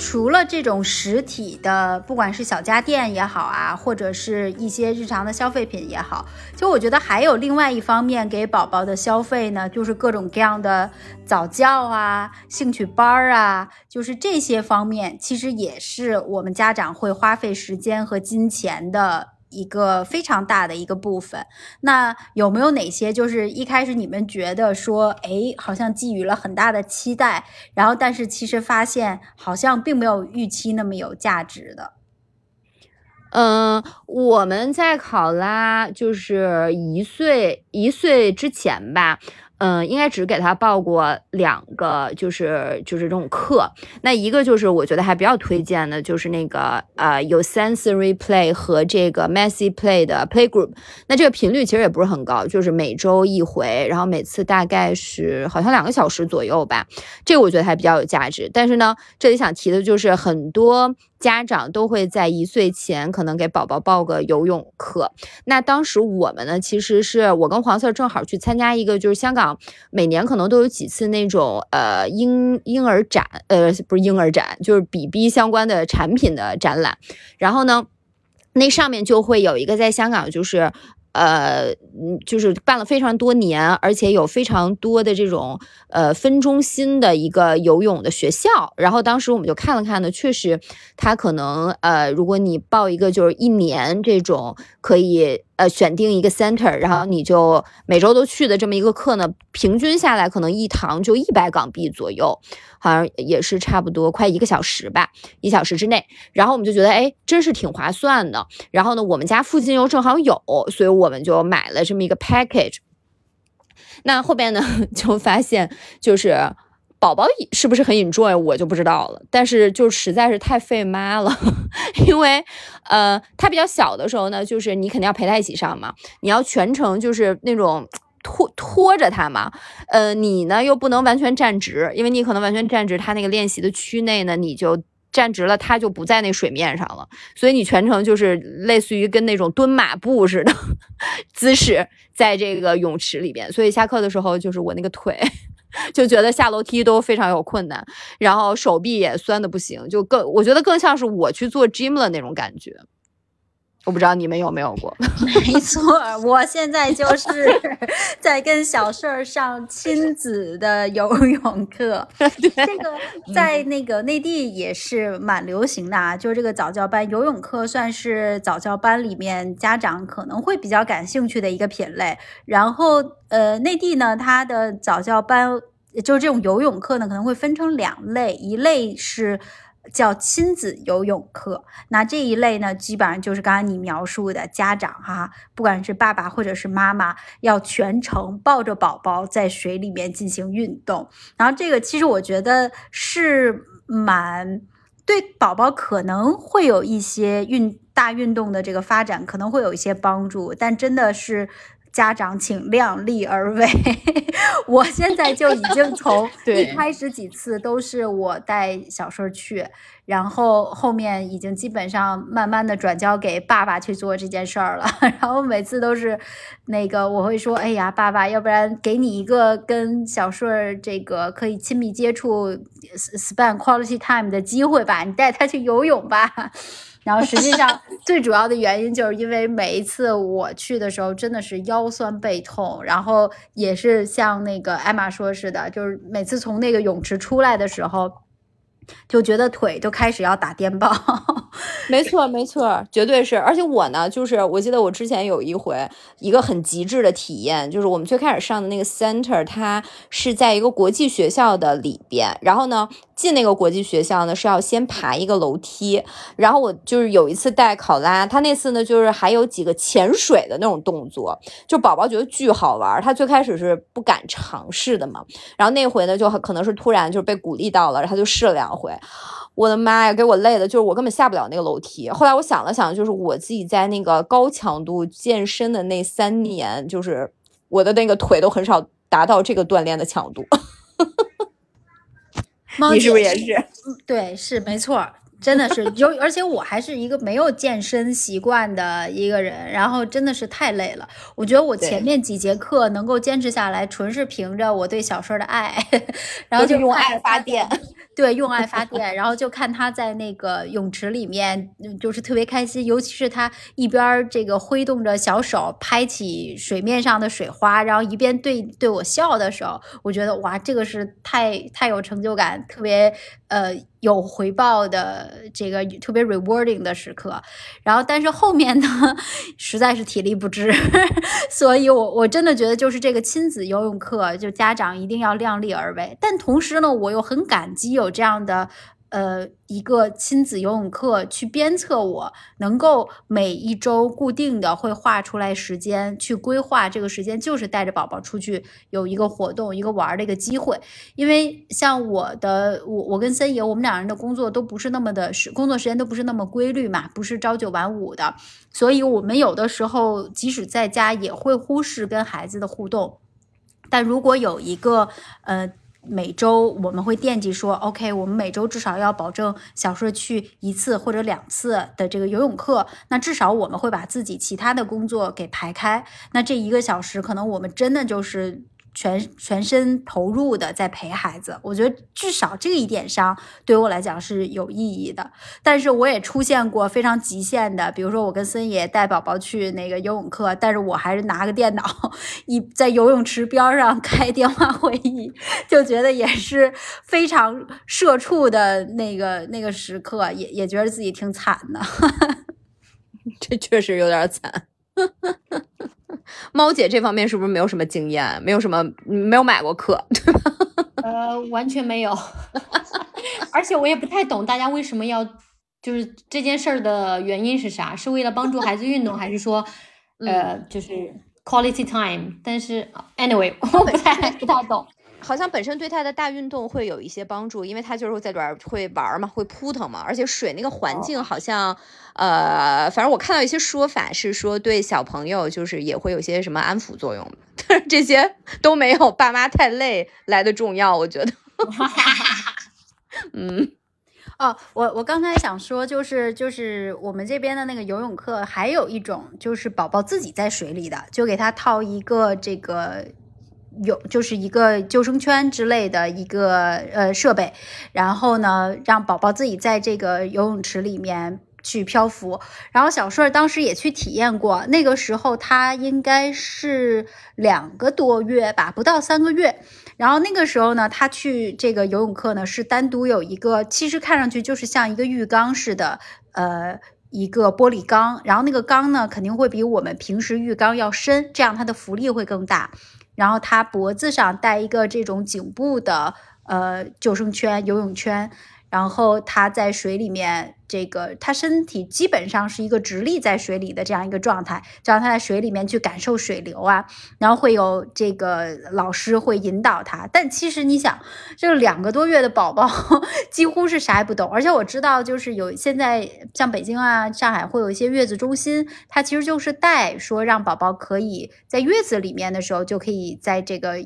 除了这种实体的，不管是小家电也好啊，或者是一些日常的消费品也好，就我觉得还有另外一方面给宝宝的消费呢，就是各种各样的早教啊、兴趣班儿啊，就是这些方面，其实也是我们家长会花费时间和金钱的。一个非常大的一个部分，那有没有哪些就是一开始你们觉得说，哎，好像寄予了很大的期待，然后但是其实发现好像并没有预期那么有价值的？嗯，我们在考拉就是一岁一岁之前吧。嗯，应该只给他报过两个，就是就是这种课。那一个就是我觉得还比较推荐的，就是那个呃有 sensory play 和这个 messy play 的 play group。那这个频率其实也不是很高，就是每周一回，然后每次大概是好像两个小时左右吧。这个我觉得还比较有价值。但是呢，这里想提的就是很多。家长都会在一岁前可能给宝宝报个游泳课。那当时我们呢，其实是我跟黄色正好去参加一个，就是香港每年可能都有几次那种呃婴婴儿展，呃不是婴儿展，就是 BB 相关的产品的展览。然后呢，那上面就会有一个在香港就是。呃，嗯，就是办了非常多年，而且有非常多的这种呃分中心的一个游泳的学校。然后当时我们就看了看呢，确实，他可能呃，如果你报一个就是一年这种可以。呃，选定一个 center，然后你就每周都去的这么一个课呢，平均下来可能一堂就一百港币左右，好像也是差不多快一个小时吧，一小时之内。然后我们就觉得，哎，真是挺划算的。然后呢，我们家附近又正好有，所以我们就买了这么一个 package。那后边呢，就发现就是。宝宝是不是很 enjoy，我就不知道了。但是就实在是太费妈了，因为呃，他比较小的时候呢，就是你肯定要陪他一起上嘛，你要全程就是那种拖拖着他嘛。呃，你呢又不能完全站直，因为你可能完全站直，他那个练习的区内呢，你就站直了，他就不在那水面上了。所以你全程就是类似于跟那种蹲马步似的姿势，在这个泳池里边。所以下课的时候，就是我那个腿。就觉得下楼梯都非常有困难，然后手臂也酸的不行，就更我觉得更像是我去做 gym 了那种感觉。我不知道你们有没有过？没错，我现在就是 在跟小顺儿上亲子的游泳课。这个在那个内地也是蛮流行的啊，就是这个早教班，游泳课算是早教班里面家长可能会比较感兴趣的一个品类。然后呃，内地呢，它的早教班就是这种游泳课呢，可能会分成两类，一类是。叫亲子游泳课，那这一类呢，基本上就是刚刚你描述的家长哈，不管是爸爸或者是妈妈，要全程抱着宝宝在水里面进行运动。然后这个其实我觉得是蛮对宝宝可能会有一些运大运动的这个发展可能会有一些帮助，但真的是。家长请量力而为，我现在就已经从 一开始几次都是我带小顺去，然后后面已经基本上慢慢的转交给爸爸去做这件事儿了。然后每次都是那个我会说，哎呀，爸爸，要不然给你一个跟小顺这个可以亲密接触，spend quality time 的机会吧，你带他去游泳吧。然后实际上最主要的原因就是因为每一次我去的时候真的是腰酸背痛，然后也是像那个艾玛说似的，就是每次从那个泳池出来的时候，就觉得腿就开始要打电报。没错，没错，绝对是。而且我呢，就是我记得我之前有一回一个很极致的体验，就是我们最开始上的那个 center，它是在一个国际学校的里边。然后呢，进那个国际学校呢是要先爬一个楼梯。然后我就是有一次带考拉，他那次呢就是还有几个潜水的那种动作，就宝宝觉得巨好玩，他最开始是不敢尝试的嘛。然后那回呢，就可能是突然就被鼓励到了，他就试了两回。我的妈呀，给我累的，就是我根本下不了那个楼梯。后来我想了想，就是我自己在那个高强度健身的那三年，就是我的那个腿都很少达到这个锻炼的强度。你是不是也是？对，是没错。真的是有，而且我还是一个没有健身习惯的一个人，然后真的是太累了。我觉得我前面几节课能够坚持下来，纯是凭着我对小顺的爱，然后就用爱发电。对，用爱发电，然后就看他在那个泳池里面，就是特别开心，尤其是他一边这个挥动着小手拍起水面上的水花，然后一边对对我笑的时候，我觉得哇，这个是太太有成就感，特别呃有回报的这个特别 rewarding 的时刻。然后，但是后面呢，实在是体力不支，所以我我真的觉得就是这个亲子游泳课，就家长一定要量力而为。但同时呢，我又很感激有。这样的呃一个亲子游泳课去鞭策我，能够每一周固定的会画出来时间去规划这个时间，就是带着宝宝出去有一个活动、一个玩的一个机会。因为像我的我我跟森爷，我们两人的工作都不是那么的是工作时间都不是那么规律嘛，不是朝九晚五的，所以我们有的时候即使在家也会忽视跟孩子的互动。但如果有一个呃。每周我们会惦记说，OK，我们每周至少要保证小硕去一次或者两次的这个游泳课。那至少我们会把自己其他的工作给排开。那这一个小时，可能我们真的就是。全全身投入的在陪孩子，我觉得至少这一点上对我来讲是有意义的。但是我也出现过非常极限的，比如说我跟孙爷带宝宝去那个游泳课，但是我还是拿个电脑一在游泳池边上开电话会议，就觉得也是非常社畜的那个那个时刻，也也觉得自己挺惨的。这确实有点惨。猫姐这方面是不是没有什么经验？没有什么，没有买过课，对吧？呃，完全没有。而且我也不太懂大家为什么要，就是这件事儿的原因是啥？是为了帮助孩子运动，还是说，呃，就是 quality time？但是 anyway，我不太不太懂。好像本身对他的大运动会有一些帮助，因为他就是在里边会玩嘛，会扑腾嘛，而且水那个环境好像，呃，反正我看到一些说法是说对小朋友就是也会有些什么安抚作用，但是这些都没有爸妈太累来的重要，我觉得。嗯，哦，我我刚才想说就是就是我们这边的那个游泳课还有一种就是宝宝自己在水里的，就给他套一个这个。有就是一个救生圈之类的一个呃设备，然后呢，让宝宝自己在这个游泳池里面去漂浮。然后小顺儿当时也去体验过，那个时候他应该是两个多月吧，不到三个月。然后那个时候呢，他去这个游泳课呢是单独有一个，其实看上去就是像一个浴缸似的，呃，一个玻璃缸。然后那个缸呢肯定会比我们平时浴缸要深，这样它的浮力会更大。然后他脖子上戴一个这种颈部的呃救生圈、游泳圈。然后他在水里面，这个他身体基本上是一个直立在水里的这样一个状态，就让他在水里面去感受水流啊。然后会有这个老师会引导他。但其实你想，这两个多月的宝宝 几乎是啥也不懂。而且我知道，就是有现在像北京啊、上海会有一些月子中心，它其实就是带说让宝宝可以在月子里面的时候就可以在这个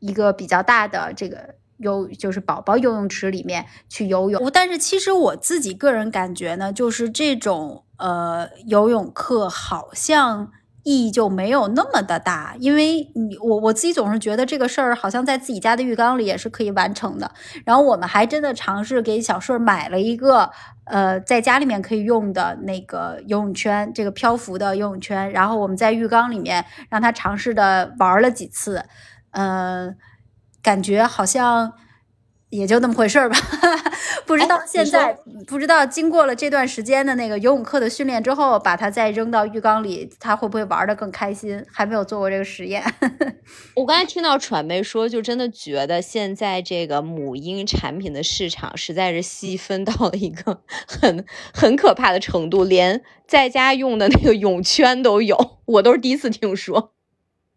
一个比较大的这个。游就是宝宝游泳池里面去游泳，但是其实我自己个人感觉呢，就是这种呃游泳课好像意义就没有那么的大，因为你我我自己总是觉得这个事儿好像在自己家的浴缸里也是可以完成的。然后我们还真的尝试给小顺买了一个呃在家里面可以用的那个游泳圈，这个漂浮的游泳圈，然后我们在浴缸里面让他尝试的玩了几次，嗯。感觉好像也就那么回事儿吧，不知道现在不知道经过了这段时间的那个游泳课的训练之后，把它再扔到浴缸里，它会不会玩的更开心？还没有做过这个实验。我刚才听到传媒说，就真的觉得现在这个母婴产品的市场实在是细分到了一个很很可怕的程度，连在家用的那个泳圈都有，我都是第一次听说。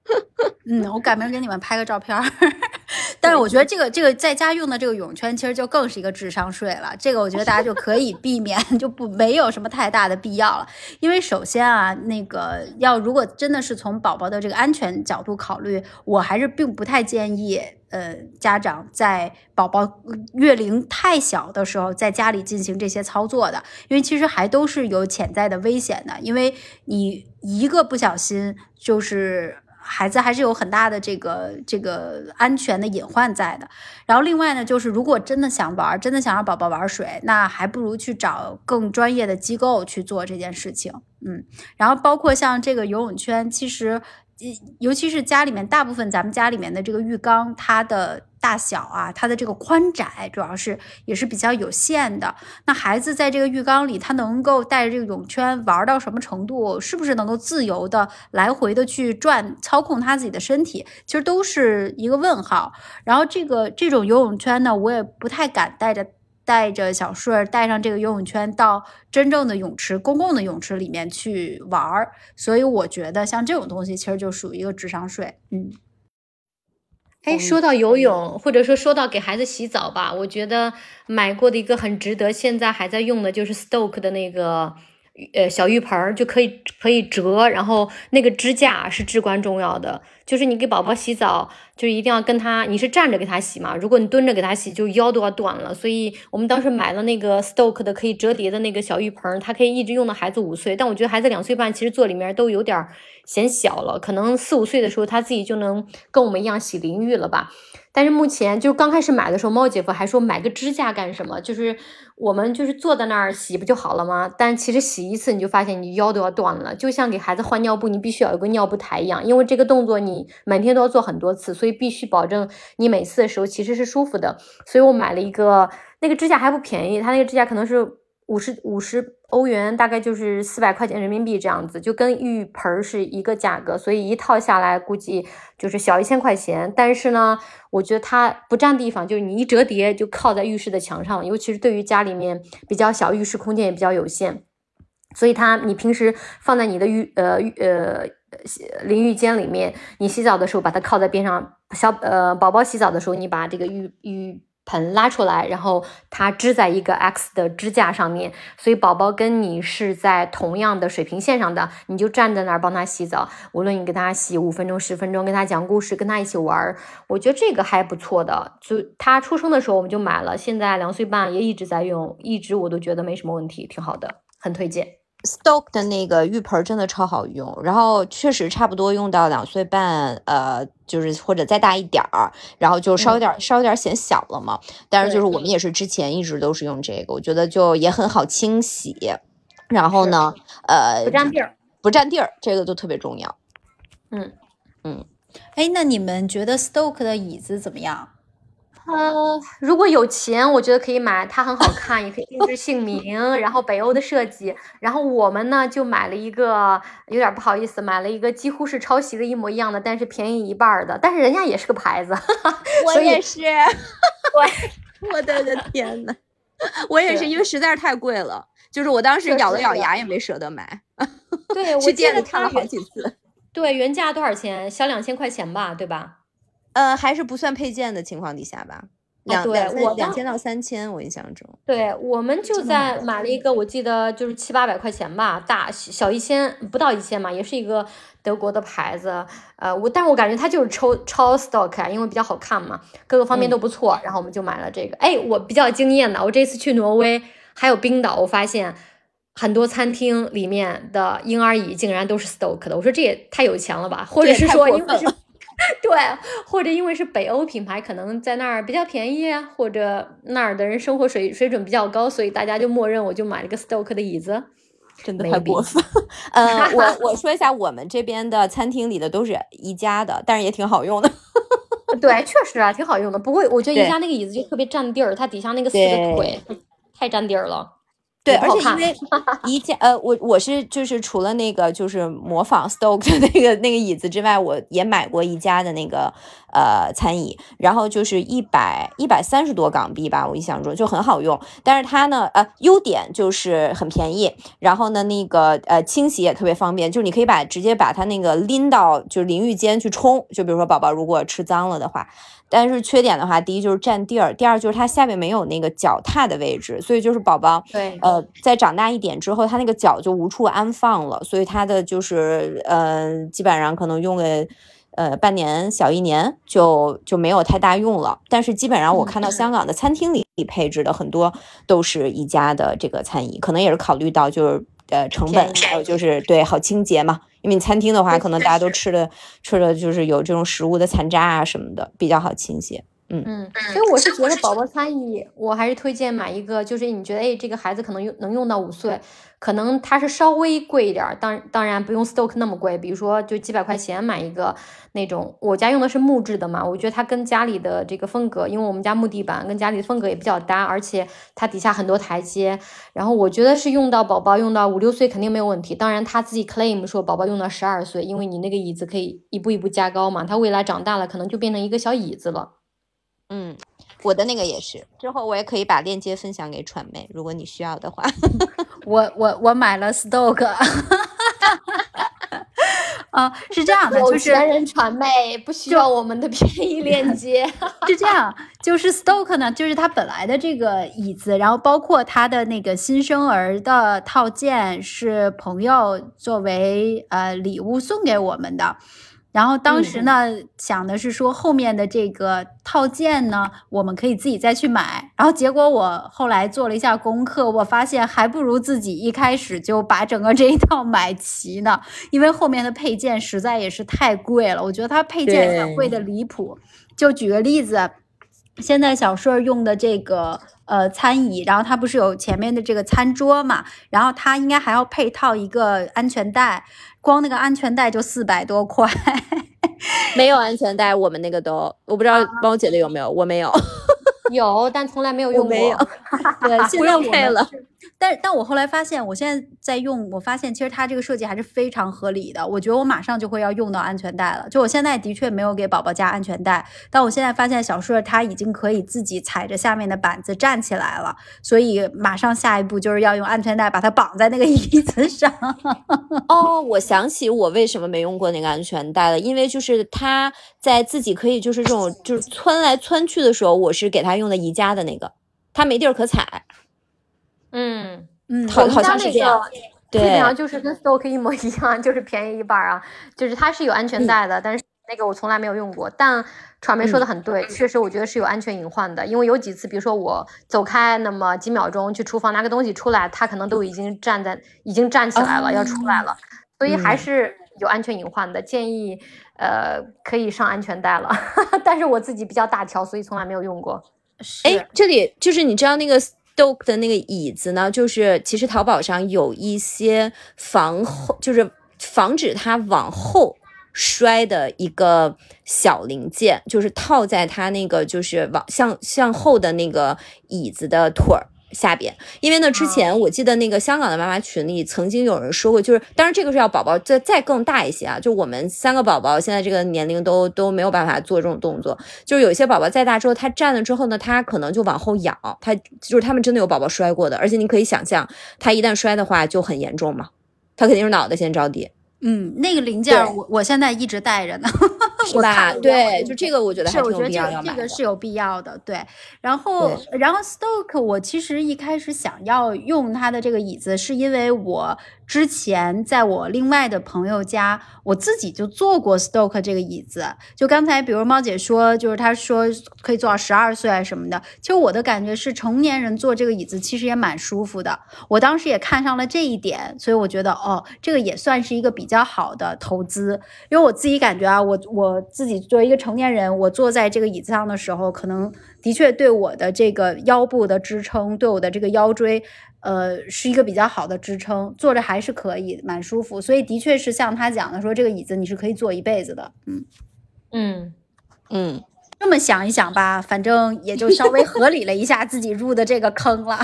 嗯，我改明儿给你们拍个照片儿。但是我觉得这个这个在家用的这个泳圈，其实就更是一个智商税了。这个我觉得大家就可以避免，就不没有什么太大的必要了。因为首先啊，那个要如果真的是从宝宝的这个安全角度考虑，我还是并不太建议呃家长在宝宝月龄太小的时候在家里进行这些操作的，因为其实还都是有潜在的危险的。因为你一个不小心就是。孩子还是有很大的这个这个安全的隐患在的。然后另外呢，就是如果真的想玩，真的想让宝宝玩水，那还不如去找更专业的机构去做这件事情。嗯，然后包括像这个游泳圈，其实。尤其是家里面，大部分咱们家里面的这个浴缸，它的大小啊，它的这个宽窄，主要是也是比较有限的。那孩子在这个浴缸里，他能够带着这个泳圈玩到什么程度？是不是能够自由的来回的去转，操控他自己的身体？其实都是一个问号。然后这个这种游泳圈呢，我也不太敢带着。带着小顺儿带上这个游泳圈到真正的泳池、公共的泳池里面去玩儿，所以我觉得像这种东西其实就属于一个智商税。嗯，哎，说到游泳，或者说说到给孩子洗澡吧，我觉得买过的一个很值得，现在还在用的就是 Stoke 的那个。呃，小浴盆儿就可以可以折，然后那个支架是至关重要的。就是你给宝宝洗澡，就一定要跟他，你是站着给他洗嘛？如果你蹲着给他洗，就腰都要断了。所以我们当时买了那个 Stoke 的可以折叠的那个小浴盆，它可以一直用到孩子五岁。但我觉得孩子两岁半其实坐里面都有点显小了，可能四五岁的时候他自己就能跟我们一样洗淋浴了吧。但是目前就刚开始买的时候，猫姐夫还说买个支架干什么？就是我们就是坐在那儿洗不就好了吗？但其实洗一次你就发现你腰都要断了，就像给孩子换尿布，你必须要有个尿布台一样，因为这个动作你每天都要做很多次，所以必须保证你每次的时候其实是舒服的。所以我买了一个那个支架还不便宜，它那个支架可能是。五十五十欧元，大概就是四百块钱人民币这样子，就跟浴盆是一个价格，所以一套下来估计就是小一千块钱。但是呢，我觉得它不占地方，就是你一折叠就靠在浴室的墙上，尤其是对于家里面比较小，浴室空间也比较有限，所以它你平时放在你的浴呃浴呃淋浴间里面，你洗澡的时候把它靠在边上，小呃宝宝洗澡的时候，你把这个浴浴。盆拉出来，然后它支在一个 X 的支架上面，所以宝宝跟你是在同样的水平线上的，你就站在那儿帮他洗澡，无论你给他洗五分钟、十分钟，跟他讲故事，跟他一起玩儿，我觉得这个还不错的。就他出生的时候我们就买了，现在两岁半也一直在用，一直我都觉得没什么问题，挺好的，很推荐。Stoke 的那个浴盆真的超好用，然后确实差不多用到两岁半，呃，就是或者再大一点儿，然后就稍微点稍微点显小了嘛。但是就是我们也是之前一直都是用这个，我觉得就也很好清洗，然后呢，呃，不占地儿，不占地儿，这个就特别重要。嗯嗯，哎，那你们觉得 Stoke 的椅子怎么样？呃，如果有钱，我觉得可以买，它很好看，也可以定制姓名，然后北欧的设计。然后我们呢就买了一个，有点不好意思，买了一个几乎是抄袭的一模一样的，但是便宜一半的，但是人家也是个牌子。我也 是，我，我的个天呐，我也是，因为实在是太贵了，就是我当时咬了咬牙也没舍得买。对，我去店里看了好几次。对，原价多少钱？小两千块钱吧，对吧？呃，还是不算配件的情况底下吧，两对，我两千到三千，我印象中。对，我们就在买了一个，我记得就是七八百块钱吧，大小一千不到一千嘛，也是一个德国的牌子。呃，我但是我感觉它就是超超 stock 啊，因为比较好看嘛，各个方面都不错，然后我们就买了这个。哎，我比较惊艳的，我这次去挪威还有冰岛，我发现很多餐厅里面的婴儿椅竟然都是 stock 的，我说这也太有钱了吧，或者是说因为是。对，或者因为是北欧品牌，可能在那儿比较便宜，或者那儿的人生活水水准比较高，所以大家就默认我就买了个 Stoke 的椅子，真的太过分。呃，我我说一下，我们这边的餐厅里的都是宜家的，但是也挺好用的。对，确实啊，挺好用的。不过，我觉得宜家那个椅子就特别占地儿，它底下那个四个腿太占地儿了。对，而且因为宜家，呃，我我是就是除了那个就是模仿 Stoke 的那个那个椅子之外，我也买过宜家的那个呃餐椅，然后就是一百一百三十多港币吧，我印象中就很好用。但是它呢，呃，优点就是很便宜，然后呢，那个呃清洗也特别方便，就是你可以把直接把它那个拎到就是淋浴间去冲，就比如说宝宝如果吃脏了的话。但是缺点的话，第一就是占地儿，第二就是它下面没有那个脚踏的位置，所以就是宝宝对，呃，在长大一点之后，他那个脚就无处安放了，所以他的就是呃，基本上可能用个呃半年小一年就就没有太大用了。但是基本上我看到香港的餐厅里配置的很多都是宜家的这个餐椅，可能也是考虑到就是呃成本，还有就是对好清洁嘛。因为你餐厅的话，可能大家都吃的吃的就是有这种食物的残渣啊什么的，比较好清洁。嗯，所以我是觉得宝宝餐椅，我还是推荐买一个，就是你觉得哎，这个孩子可能用能用到五岁，可能它是稍微贵一点儿，当当然不用 Stoke 那么贵，比如说就几百块钱买一个那种，我家用的是木质的嘛，我觉得它跟家里的这个风格，因为我们家木地板跟家里的风格也比较搭，而且它底下很多台阶，然后我觉得是用到宝宝用到五六岁肯定没有问题，当然他自己 claim 说宝宝用到十二岁，因为你那个椅子可以一步一步加高嘛，他未来长大了可能就变成一个小椅子了。嗯，我的那个也是，之后我也可以把链接分享给传媒，如果你需要的话。我我我买了 Stoke，啊，是这样的，有就是钱人传媒不需要我们的便宜 链接。是这样，就是 Stoke 呢，就是它本来的这个椅子，然后包括它的那个新生儿的套件，是朋友作为呃礼物送给我们的。然后当时呢，想的是说后面的这个套件呢，我们可以自己再去买。然后结果我后来做了一下功课，我发现还不如自己一开始就把整个这一套买齐呢，因为后面的配件实在也是太贵了。我觉得它配件很贵的离谱。就举个例子，现在小顺儿用的这个呃餐椅，然后它不是有前面的这个餐桌嘛，然后它应该还要配套一个安全带，光那个安全带就四百多块。没有安全带，我们那个都，我不知道猫姐的有没有，我没有。有，但从来没有用过。没有 对，现在我们用配了是。但但我后来发现，我现在在用，我发现其实它这个设计还是非常合理的。我觉得我马上就会要用到安全带了。就我现在的确没有给宝宝加安全带，但我现在发现小顺他已经可以自己踩着下面的板子站起来了，所以马上下一步就是要用安全带把它绑在那个 椅子上。哦，我想起我为什么没用过那个安全带了，因为就是他在自己可以就是这种就是窜来窜去的时候，我是给他用的宜家的那个，他没地儿可踩。嗯，嗯，好们家那像是这样个基本上就是跟 Stoke 一模一样，就是便宜一半儿啊。就是它是有安全带的，但是那个我从来没有用过。但传媒说的很对，确实我觉得是有安全隐患的，因为有几次，比如说我走开那么几秒钟去厨房拿个东西出来，它可能都已经站在已经站起来了，要出来了，所以还嗯是有安全隐患的。建议呃可以上安全带了，但是我自己比较大条，所以从来没有用过。是哎，这里就是你知道那个 Doke 的那个椅子呢，就是其实淘宝上有一些防后，就是防止它往后摔的一个小零件，就是套在它那个就是往向向后的那个椅子的腿儿。下边，因为呢，之前我记得那个香港的妈妈群里曾经有人说过，就是当然这个是要宝宝再再更大一些啊，就我们三个宝宝现在这个年龄都都没有办法做这种动作，就是有一些宝宝再大之后，他站了之后呢，他可能就往后仰，他就是他们真的有宝宝摔过的，而且你可以想象，他一旦摔的话就很严重嘛，他肯定是脑袋先着地，嗯，那个零件我我现在一直带着呢，是我吧对，就这个我觉得还是，我挺有必觉得这个要要买的。这个是有必要的，对。然后，然后 Stoke，我其实一开始想要用它的这个椅子，是因为我之前在我另外的朋友家，我自己就坐过 Stoke 这个椅子。就刚才，比如猫姐说，就是她说可以坐到十二岁啊什么的。其实我的感觉是，成年人坐这个椅子其实也蛮舒服的。我当时也看上了这一点，所以我觉得哦，这个也算是一个比较好的投资。因为我自己感觉啊，我我自己作为一个成年人，我坐在这个椅子上的时候，可能的确对我的这个腰部的支撑，对我的这个腰椎，呃，是一个比较好的支撑，坐着还是可以，蛮舒服。所以的确是像他讲的说，这个椅子你是可以坐一辈子的。嗯，嗯，嗯，这么想一想吧，反正也就稍微合理了一下自己入的这个坑了。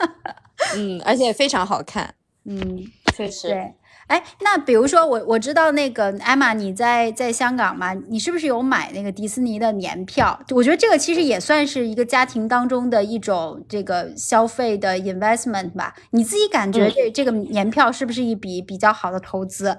嗯，而且非常好看。嗯，确实。对。哎，那比如说我我知道那个艾玛你在在香港嘛，你是不是有买那个迪士尼的年票？我觉得这个其实也算是一个家庭当中的一种这个消费的 investment 吧。你自己感觉这这个年票是不是一笔比较好的投资？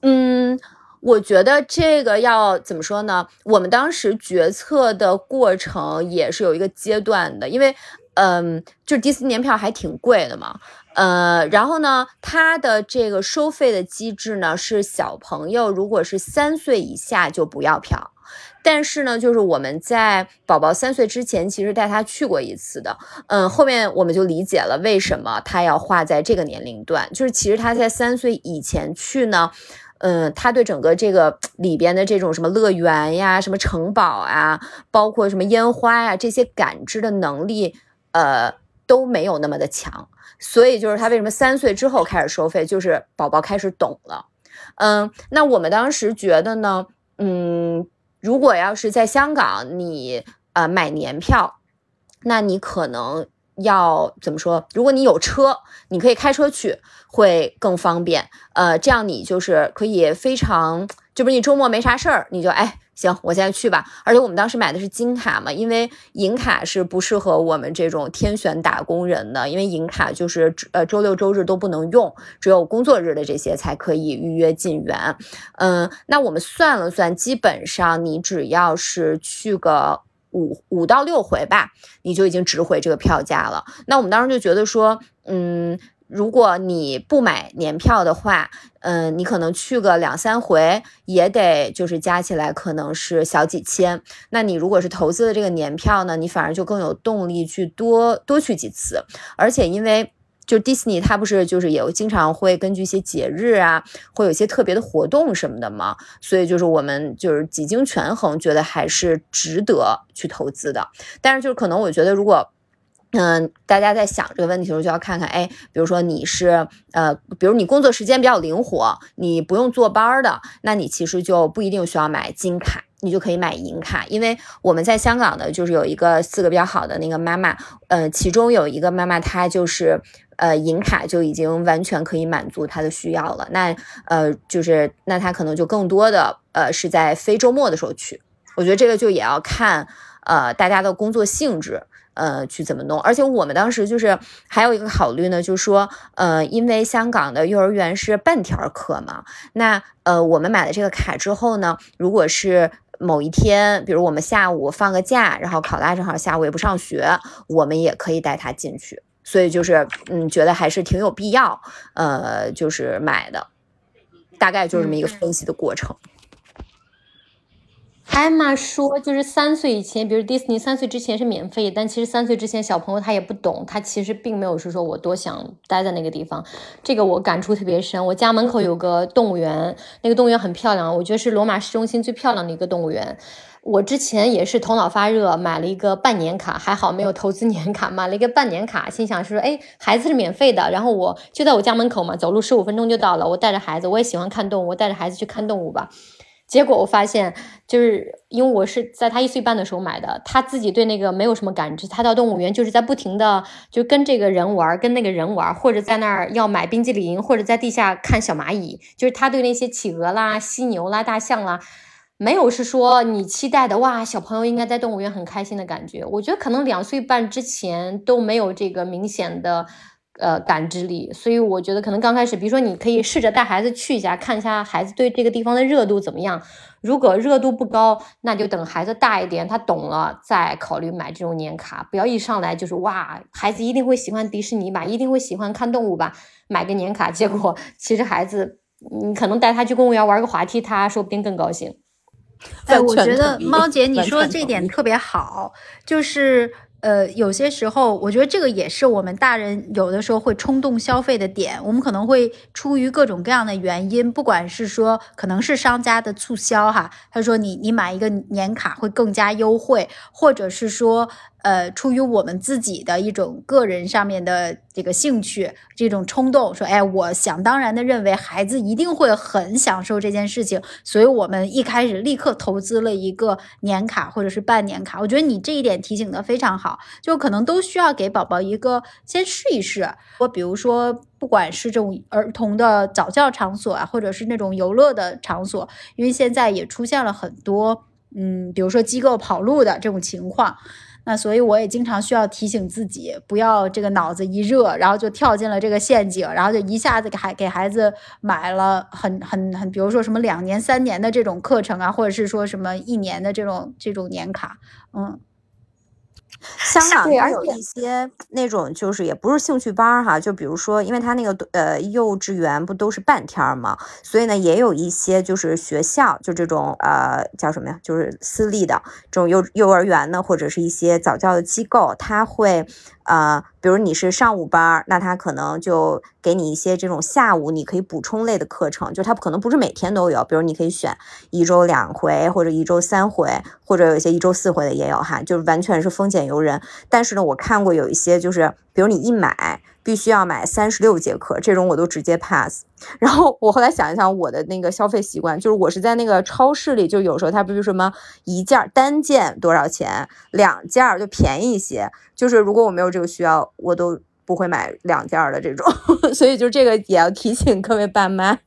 嗯，我觉得这个要怎么说呢？我们当时决策的过程也是有一个阶段的，因为嗯，就迪士尼年票还挺贵的嘛。呃，然后呢，它的这个收费的机制呢是小朋友如果是三岁以下就不要票，但是呢，就是我们在宝宝三岁之前其实带他去过一次的，嗯，后面我们就理解了为什么他要划在这个年龄段，就是其实他在三岁以前去呢，嗯，他对整个这个里边的这种什么乐园呀、什么城堡啊，包括什么烟花呀这些感知的能力，呃，都没有那么的强。所以就是他为什么三岁之后开始收费，就是宝宝开始懂了。嗯，那我们当时觉得呢，嗯，如果要是在香港你呃买年票，那你可能要怎么说？如果你有车，你可以开车去，会更方便。呃，这样你就是可以非常，就不是你周末没啥事儿，你就哎。行，我现在去吧。而且我们当时买的是金卡嘛，因为银卡是不适合我们这种天选打工人的，因为银卡就是呃周六周日都不能用，只有工作日的这些才可以预约进园。嗯，那我们算了算，基本上你只要是去个五五到六回吧，你就已经值回这个票价了。那我们当时就觉得说，嗯。如果你不买年票的话，嗯，你可能去个两三回也得就是加起来可能是小几千。那你如果是投资的这个年票呢，你反而就更有动力去多多去几次。而且因为就迪士尼它不是就是也经常会根据一些节日啊，会有一些特别的活动什么的嘛，所以就是我们就是几经权衡，觉得还是值得去投资的。但是就是可能我觉得如果。嗯，大家在想这个问题的时候，就要看看，哎，比如说你是，呃，比如你工作时间比较灵活，你不用坐班的，那你其实就不一定需要买金卡，你就可以买银卡。因为我们在香港的，就是有一个四个比较好的那个妈妈，呃，其中有一个妈妈，她就是，呃，银卡就已经完全可以满足她的需要了。那，呃，就是那她可能就更多的，呃，是在非周末的时候去。我觉得这个就也要看，呃，大家的工作性质。呃，去怎么弄？而且我们当时就是还有一个考虑呢，就是说，呃，因为香港的幼儿园是半天课嘛，那呃，我们买了这个卡之后呢，如果是某一天，比如我们下午放个假，然后考拉正好下午也不上学，我们也可以带他进去。所以就是，嗯，觉得还是挺有必要，呃，就是买的，大概就是这么一个分析的过程。艾玛说，就是三岁以前，比如迪士尼三岁之前是免费，但其实三岁之前小朋友他也不懂，他其实并没有是说我多想待在那个地方。这个我感触特别深。我家门口有个动物园，那个动物园很漂亮，我觉得是罗马市中心最漂亮的一个动物园。我之前也是头脑发热买了一个半年卡，还好没有投资年卡，买了一个半年卡，心想是说，哎，孩子是免费的，然后我就在我家门口嘛，走路十五分钟就到了。我带着孩子，我也喜欢看动物，我带着孩子去看动物吧。结果我发现，就是因为我是在他一岁半的时候买的，他自己对那个没有什么感知。他到动物园就是在不停的就跟这个人玩，跟那个人玩，或者在那儿要买冰激凌，或者在地下看小蚂蚁。就是他对那些企鹅啦、犀牛啦、大象啦，没有是说你期待的哇，小朋友应该在动物园很开心的感觉。我觉得可能两岁半之前都没有这个明显的。呃，感知力，所以我觉得可能刚开始，比如说你可以试着带孩子去一下，看一下孩子对这个地方的热度怎么样。如果热度不高，那就等孩子大一点，他懂了再考虑买这种年卡。不要一上来就是哇，孩子一定会喜欢迪士尼吧，一定会喜欢看动物吧，买个年卡，结果其实孩子，你可能带他去公园玩个滑梯，他说不定更高兴。哎，我觉得猫姐你说的这点特别好，就是。呃，有些时候，我觉得这个也是我们大人有的时候会冲动消费的点。我们可能会出于各种各样的原因，不管是说可能是商家的促销哈，他说你你买一个年卡会更加优惠，或者是说呃，出于我们自己的一种个人上面的这个兴趣，这种冲动，说，哎，我想当然的认为孩子一定会很享受这件事情，所以我们一开始立刻投资了一个年卡或者是半年卡。我觉得你这一点提醒的非常好，就可能都需要给宝宝一个先试一试。我比如说，不管是这种儿童的早教场所啊，或者是那种游乐的场所，因为现在也出现了很多，嗯，比如说机构跑路的这种情况。那所以我也经常需要提醒自己，不要这个脑子一热，然后就跳进了这个陷阱，然后就一下子给孩给孩子买了很很很，比如说什么两年、三年的这种课程啊，或者是说什么一年的这种这种年卡，嗯。香港也有一些那种，就是也不是兴趣班哈，就比如说，因为他那个呃幼稚园不都是半天嘛，所以呢，也有一些就是学校，就这种呃叫什么呀，就是私立的这种幼幼儿园呢，或者是一些早教的机构，他会。呃，比如你是上午班，那他可能就给你一些这种下午你可以补充类的课程，就他可能不是每天都有，比如你可以选一周两回或者一周三回，或者有一些一周四回的也有哈，就是完全是风险由人。但是呢，我看过有一些就是，比如你一买。必须要买三十六节课，这种我都直接 pass。然后我后来想一想，我的那个消费习惯，就是我是在那个超市里，就有时候它不是什么一件单件多少钱，两件就便宜一些。就是如果我没有这个需要，我都不会买两件的这种。所以就这个也要提醒各位爸妈，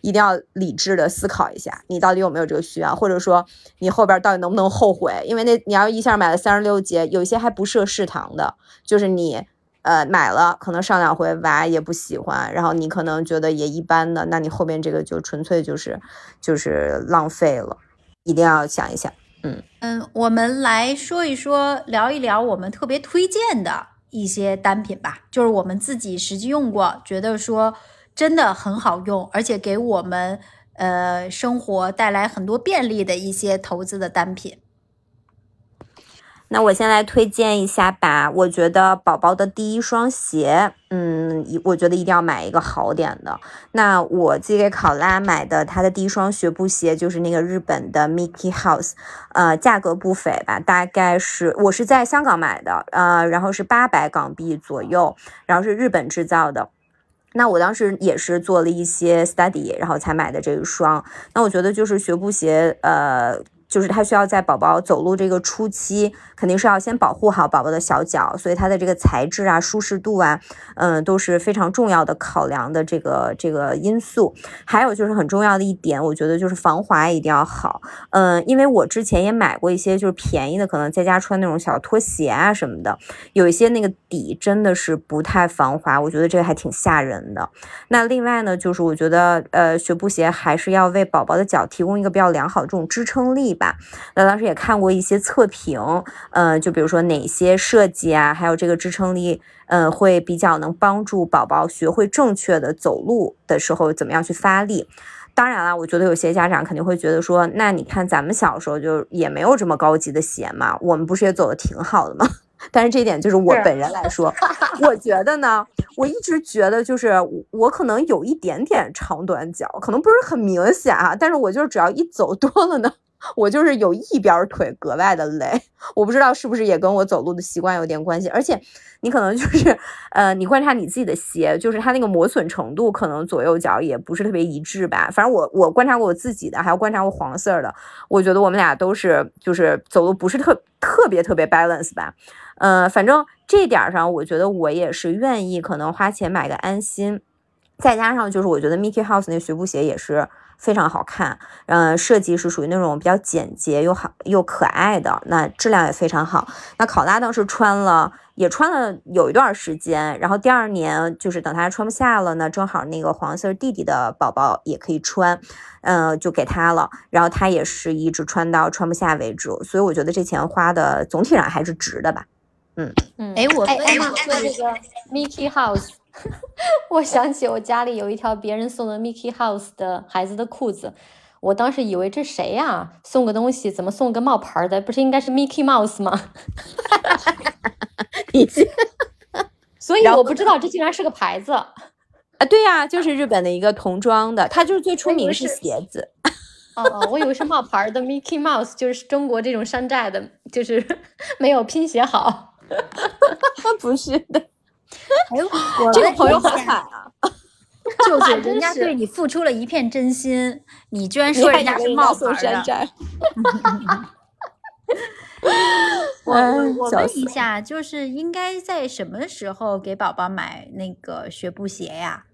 一定要理智的思考一下，你到底有没有这个需要，或者说你后边到底能不能后悔？因为那你要一下买了三十六节，有一些还不设试堂的，就是你。呃，买了可能上两回娃也不喜欢，然后你可能觉得也一般的，那你后面这个就纯粹就是就是浪费了，一定要想一想。嗯嗯，我们来说一说，聊一聊我们特别推荐的一些单品吧，就是我们自己实际用过，觉得说真的很好用，而且给我们呃生活带来很多便利的一些投资的单品。那我先来推荐一下吧，我觉得宝宝的第一双鞋，嗯，我觉得一定要买一个好点的。那我寄给考拉买的，他的第一双学步鞋就是那个日本的 Mickey House，呃，价格不菲吧，大概是我是在香港买的，呃，然后是八百港币左右，然后是日本制造的。那我当时也是做了一些 study，然后才买的这一双。那我觉得就是学步鞋，呃。就是它需要在宝宝走路这个初期，肯定是要先保护好宝宝的小脚，所以它的这个材质啊、舒适度啊，嗯，都是非常重要的考量的这个这个因素。还有就是很重要的一点，我觉得就是防滑一定要好，嗯，因为我之前也买过一些就是便宜的，可能在家穿那种小拖鞋啊什么的，有一些那个底真的是不太防滑，我觉得这个还挺吓人的。那另外呢，就是我觉得呃，学步鞋还是要为宝宝的脚提供一个比较良好的这种支撑力吧。那当时也看过一些测评，嗯，就比如说哪些设计啊，还有这个支撑力，嗯，会比较能帮助宝宝学会正确的走路的时候怎么样去发力。当然了，我觉得有些家长肯定会觉得说，那你看咱们小时候就也没有这么高级的鞋嘛，我们不是也走的挺好的吗？但是这一点就是我本人来说，我觉得呢，我一直觉得就是我可能有一点点长短脚，可能不是很明显啊，但是我就是只要一走多了呢。我就是有一边腿格外的累，我不知道是不是也跟我走路的习惯有点关系。而且你可能就是，呃，你观察你自己的鞋，就是它那个磨损程度，可能左右脚也不是特别一致吧。反正我我观察过我自己的，还有观察过黄色的，我觉得我们俩都是就是走路不是特特别特别 balance 吧。嗯，反正这点上，我觉得我也是愿意可能花钱买个安心。再加上就是我觉得 Mickey House 那学步鞋也是。非常好看，嗯，设计是属于那种比较简洁又好又可爱的，那质量也非常好。那考拉当时穿了，也穿了有一段时间，然后第二年就是等他穿不下了呢，正好那个黄色弟弟的宝宝也可以穿，嗯，就给他了，然后他也是一直穿到穿不下为止，所以我觉得这钱花的总体上还是值的吧。嗯嗯，哎，我哎哎，说这个 Mickey House。我想起我家里有一条别人送的 Mickey House 的孩子的裤子，我当时以为这谁呀？送个东西怎么送个冒牌的？不是应该是 Mickey Mouse 吗？你这，所以我不知道这竟然是个牌子啊！对呀，就是日本的一个童装的，它就是最出名是鞋子。哦，我以为是冒牌的 Mickey Mouse，就是中国这种山寨的，就是 没有拼写好。不是的，哎呦，我这个朋友好惨啊！就是人家对你付出了一片真心，你居然说人家是冒牌的。山寨？我我问一下，就是应该在什么时候给宝宝买那个学步鞋呀？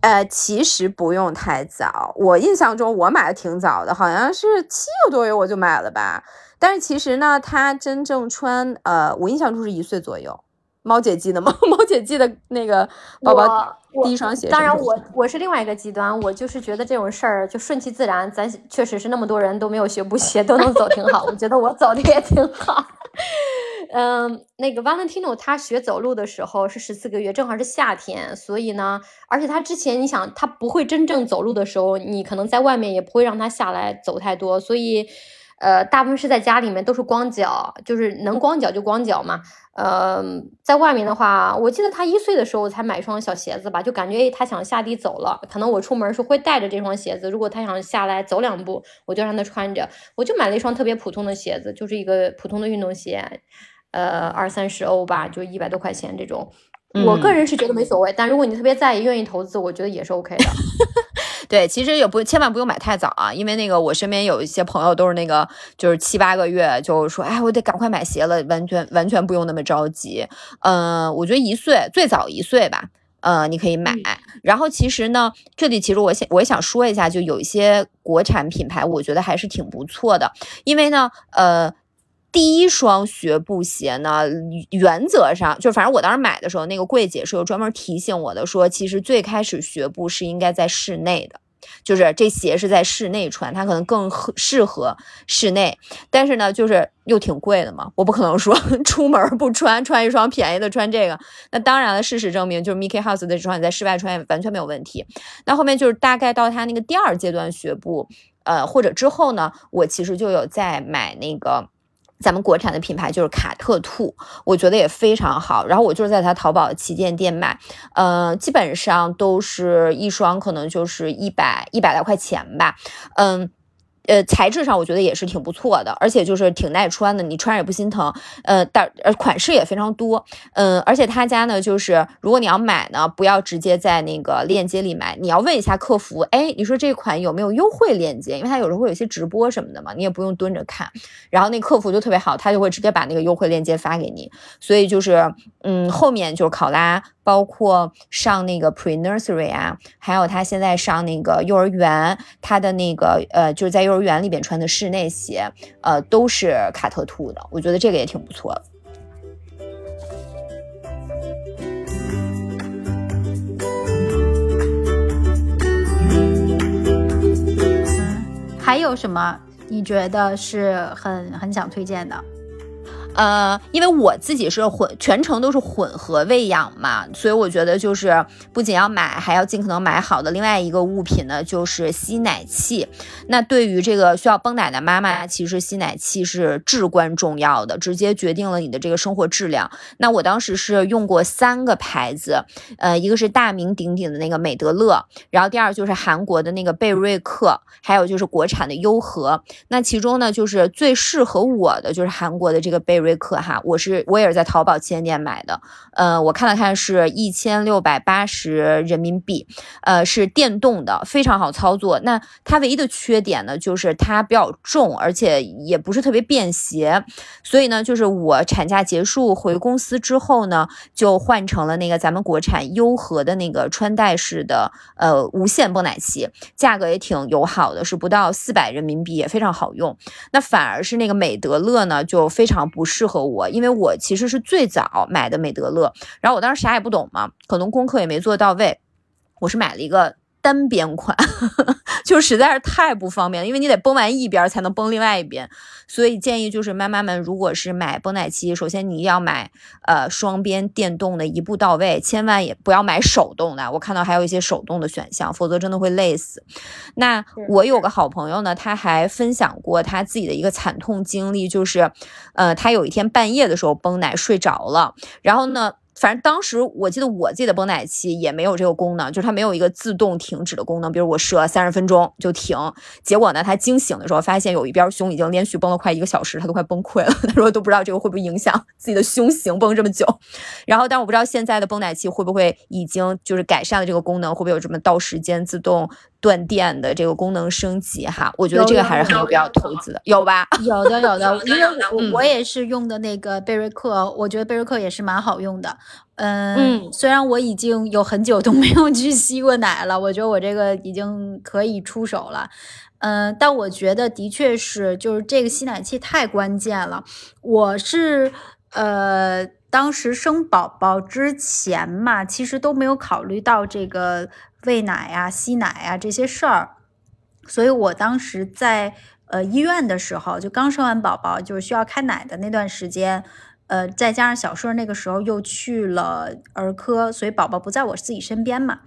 呃，其实不用太早，我印象中我买的挺早的，好像是七个多月我就买了吧。但是其实呢，他真正穿，呃，我印象中是一岁左右。猫姐记得吗？猫姐记得那个宝宝第一双鞋。当然我，我是另外一个极端，我就是觉得这种事儿就顺其自然。咱确实是那么多人都没有学步鞋，都能走挺好。我觉得我走的也挺好。嗯，那个 Valentino 他学走路的时候是十四个月，正好是夏天，所以呢，而且他之前你想他不会真正走路的时候，你可能在外面也不会让他下来走太多，所以。呃，大部分是在家里面都是光脚，就是能光脚就光脚嘛。呃，在外面的话，我记得他一岁的时候才买一双小鞋子吧，就感觉诶他想下地走了，可能我出门是会带着这双鞋子。如果他想下来走两步，我就让他穿着。我就买了一双特别普通的鞋子，就是一个普通的运动鞋，呃，二三十欧吧，就一百多块钱这种。我个人是觉得没所谓，但如果你特别在意、愿意投资，我觉得也是 OK 的。对，其实也不千万不用买太早啊，因为那个我身边有一些朋友都是那个就是七八个月就说，哎，我得赶快买鞋了，完全完全不用那么着急。嗯、我觉得一岁最早一岁吧。呃，你可以买。然后其实呢，这里其实我想我也想说一下，就有一些国产品牌，我觉得还是挺不错的，因为呢，呃。第一双学步鞋呢，原则上就反正我当时买的时候，那个柜姐是有专门提醒我的，说其实最开始学步是应该在室内的，就是这鞋是在室内穿，它可能更合适合室内。但是呢，就是又挺贵的嘛，我不可能说 出门不穿，穿一双便宜的穿这个。那当然了，事实证明，就是 Mickey House 的这双你在室外穿也完全没有问题。那后面就是大概到它那个第二阶段学步，呃，或者之后呢，我其实就有在买那个。咱们国产的品牌就是卡特兔，我觉得也非常好。然后我就是在它淘宝旗舰店买，嗯，基本上都是一双，可能就是一百一百来块钱吧，嗯。呃，材质上我觉得也是挺不错的，而且就是挺耐穿的，你穿也不心疼。呃，但呃款式也非常多，嗯，而且他家呢，就是如果你要买呢，不要直接在那个链接里买，你要问一下客服，哎，你说这款有没有优惠链接？因为他有时候会有一些直播什么的嘛，你也不用蹲着看。然后那客服就特别好，他就会直接把那个优惠链接发给你。所以就是，嗯，后面就是考拉，包括上那个 pre nursery 啊，还有他现在上那个幼儿园，他的那个呃，就是在幼儿园里边穿的室内鞋，呃，都是卡特兔的，我觉得这个也挺不错的。还有什么你觉得是很很想推荐的？呃，因为我自己是混全程都是混合喂养嘛，所以我觉得就是不仅要买，还要尽可能买好的。另外一个物品呢，就是吸奶器。那对于这个需要泵奶的妈妈，其实吸奶器是至关重要的，直接决定了你的这个生活质量。那我当时是用过三个牌子，呃，一个是大名鼎鼎的那个美德乐，然后第二就是韩国的那个贝瑞克，还有就是国产的优和。那其中呢，就是最适合我的就是韩国的这个贝瑞瑞克哈，我是我也是在淘宝旗舰店买的，呃，我看了看是一千六百八十人民币，呃，是电动的，非常好操作。那它唯一的缺点呢，就是它比较重，而且也不是特别便携，所以呢，就是我产假结束回公司之后呢，就换成了那个咱们国产优和的那个穿戴式的呃无线泵奶器，价格也挺友好的，是不到四百人民币，也非常好用。那反而是那个美德乐呢，就非常不适适合我，因为我其实是最早买的美德乐，然后我当时啥也不懂嘛，可能功课也没做到位，我是买了一个单边款，就实在是太不方便了，因为你得崩完一边才能崩另外一边，所以建议就是妈妈们，如果是买泵奶器，首先你要买呃双边电动的，一步到位，千万也不要买手动的。我看到还有一些手动的选项，否则真的会累死。那我有个好朋友呢，他还分享过他自己的一个惨痛经历，就是呃他有一天半夜的时候崩奶睡着了，然后呢。反正当时我记得我自己的泵奶器也没有这个功能，就是它没有一个自动停止的功能。比如我设三十分钟就停，结果呢，它惊醒的时候发现有一边胸已经连续绷了快一个小时，它都快崩溃了。他说都不知道这个会不会影响自己的胸型绷这么久。然后，但我不知道现在的泵奶器会不会已经就是改善了这个功能，会不会有这么到时间自动。断电的这个功能升级哈，我觉得这个还是很有必要投资的，有吧？有的有的，因为我我也是用的那个贝瑞克，我觉得贝瑞克也是蛮好用的。嗯，虽然我已经有很久都没有去吸过奶了，我觉得我这个已经可以出手了。嗯，但我觉得的确是，就是这个吸奶器太关键了。我是呃，当时生宝宝之前嘛，其实都没有考虑到这个。喂奶呀、吸奶呀这些事儿，所以我当时在呃医院的时候，就刚生完宝宝，就是需要开奶的那段时间，呃，再加上小顺那个时候又去了儿科，所以宝宝不在我自己身边嘛。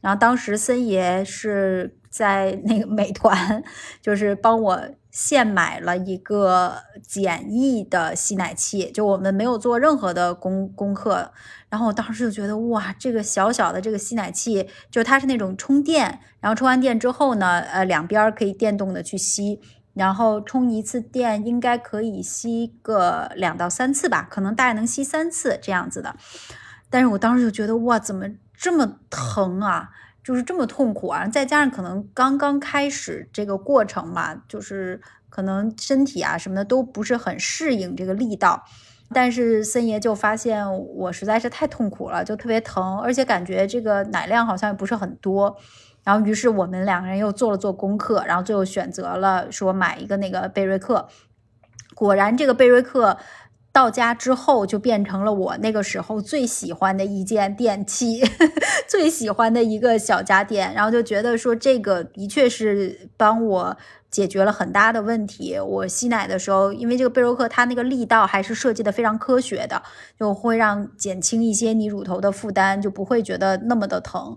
然后当时森爷是在那个美团，就是帮我现买了一个简易的吸奶器，就我们没有做任何的功功课。然后我当时就觉得哇，这个小小的这个吸奶器，就它是那种充电，然后充完电之后呢，呃，两边可以电动的去吸，然后充一次电应该可以吸个两到三次吧，可能大概能吸三次这样子的。但是我当时就觉得哇，怎么这么疼啊，就是这么痛苦啊！再加上可能刚刚开始这个过程嘛，就是可能身体啊什么的都不是很适应这个力道。但是森爷就发现我实在是太痛苦了，就特别疼，而且感觉这个奶量好像也不是很多。然后于是我们两个人又做了做功课，然后最后选择了说买一个那个贝瑞克。果然，这个贝瑞克到家之后就变成了我那个时候最喜欢的一件电器，最喜欢的一个小家电。然后就觉得说这个的确是帮我。解决了很大的问题。我吸奶的时候，因为这个贝柔克它那个力道还是设计的非常科学的，就会让减轻一些你乳头的负担，就不会觉得那么的疼。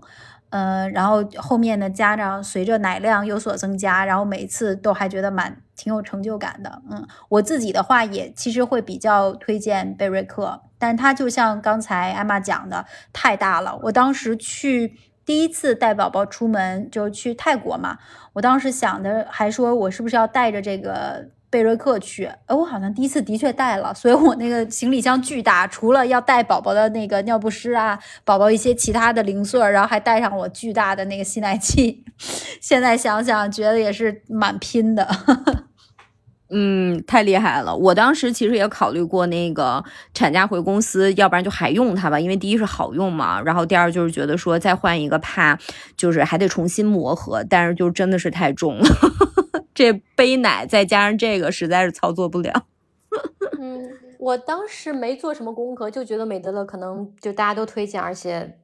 嗯，然后后面的家长随着奶量有所增加，然后每次都还觉得蛮挺有成就感的。嗯，我自己的话也其实会比较推荐贝瑞克，但它就像刚才艾玛讲的，太大了。我当时去。第一次带宝宝出门就去泰国嘛，我当时想的还说我是不是要带着这个贝瑞克去？哎，我好像第一次的确带了，所以我那个行李箱巨大，除了要带宝宝的那个尿不湿啊，宝宝一些其他的零碎，然后还带上我巨大的那个吸奶器。现在想想觉得也是蛮拼的。嗯，太厉害了！我当时其实也考虑过那个产假回公司，要不然就还用它吧，因为第一是好用嘛，然后第二就是觉得说再换一个怕就是还得重新磨合，但是就真的是太重了，这杯奶再加上这个实在是操作不了。嗯，我当时没做什么功课，就觉得美德乐可能就大家都推荐，而且。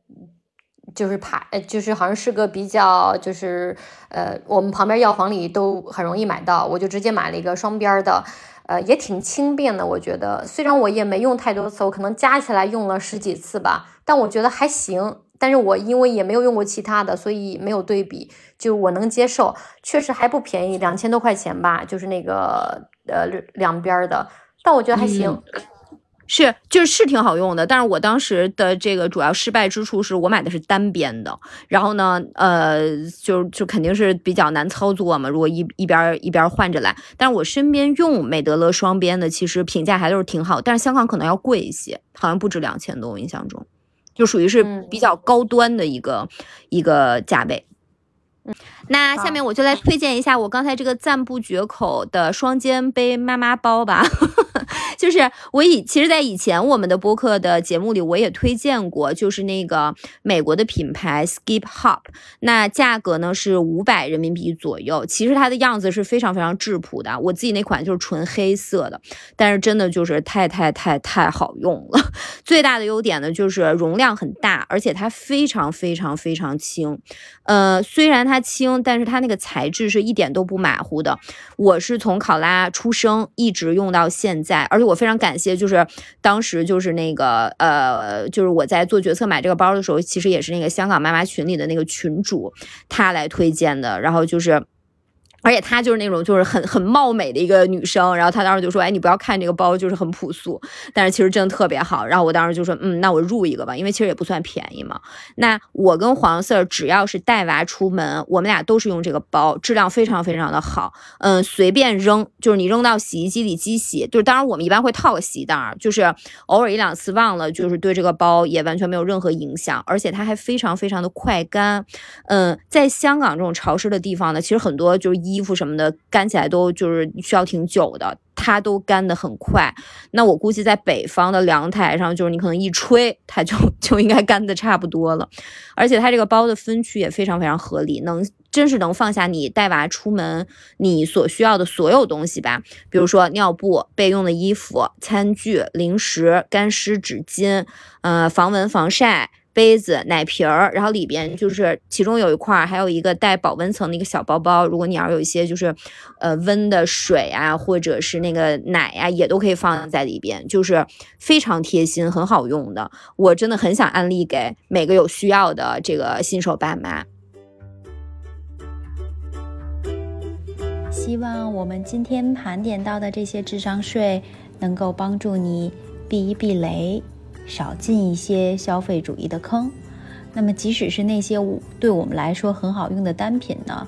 就是牌，就是好像是个比较，就是呃，我们旁边药房里都很容易买到，我就直接买了一个双边的，呃，也挺轻便的。我觉得虽然我也没用太多次，我可能加起来用了十几次吧，但我觉得还行。但是我因为也没有用过其他的，所以没有对比，就我能接受。确实还不便宜，两千多块钱吧，就是那个呃两边的，但我觉得还行。是，就是是挺好用的，但是我当时的这个主要失败之处是我买的是单边的，然后呢，呃，就就肯定是比较难操作嘛，如果一一边一边换着来。但是我身边用美德乐双边的，其实评价还都是挺好，但是香港可能要贵一些，好像不止两千多，我印象中，就属于是比较高端的一个一个价位。嗯，那下面我就来推荐一下我刚才这个赞不绝口的双肩背妈妈包吧。就是我以其实，在以前我们的播客的节目里，我也推荐过，就是那个美国的品牌 Skip Hop，那价格呢是五百人民币左右。其实它的样子是非常非常质朴的，我自己那款就是纯黑色的，但是真的就是太太太太好用了。最大的优点呢就是容量很大，而且它非常非常非常轻。呃，虽然它轻，但是它那个材质是一点都不马虎的。我是从考拉出生一直用到现在，而且我非常感谢，就是当时就是那个呃，就是我在做决策买这个包的时候，其实也是那个香港妈妈群里的那个群主他来推荐的，然后就是。而且她就是那种就是很很貌美的一个女生，然后她当时就说：“哎，你不要看这个包，就是很朴素，但是其实真的特别好。”然后我当时就说：“嗯，那我入一个吧，因为其实也不算便宜嘛。”那我跟黄色只要是带娃出门，我们俩都是用这个包，质量非常非常的好。嗯，随便扔，就是你扔到洗衣机里机洗，就是当然我们一般会套个洗衣袋，就是偶尔一两次忘了，就是对这个包也完全没有任何影响，而且它还非常非常的快干。嗯，在香港这种潮湿的地方呢，其实很多就是衣衣服什么的干起来都就是需要挺久的，它都干得很快。那我估计在北方的阳台上，就是你可能一吹，它就就应该干的差不多了。而且它这个包的分区也非常非常合理，能真是能放下你带娃出门你所需要的所有东西吧，比如说尿布、备用的衣服、餐具、零食、干湿纸巾，呃，防蚊防晒。杯子、奶瓶儿，然后里边就是其中有一块儿还有一个带保温层的一个小包包，如果你要有一些就是呃温的水啊，或者是那个奶呀、也都可以放在里边，就是非常贴心、很好用的。我真的很想安利给每个有需要的这个新手爸妈。希望我们今天盘点到的这些智商税，能够帮助你避一避雷。少进一些消费主义的坑，那么即使是那些对我们来说很好用的单品呢，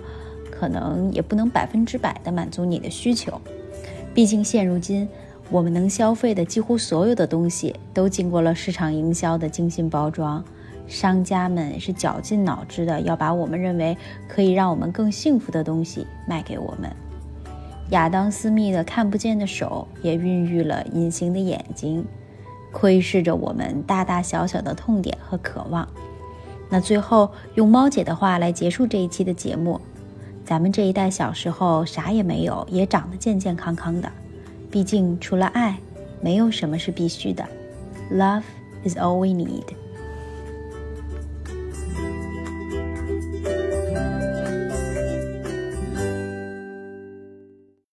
可能也不能百分之百的满足你的需求。毕竟现如今我们能消费的几乎所有的东西都经过了市场营销的精心包装，商家们是绞尽脑汁的要把我们认为可以让我们更幸福的东西卖给我们。亚当·斯密的看不见的手也孕育了隐形的眼睛。窥视着我们大大小小的痛点和渴望。那最后用猫姐的话来结束这一期的节目：咱们这一代小时候啥也没有，也长得健健康康的。毕竟除了爱，没有什么是必须的。Love is all we need.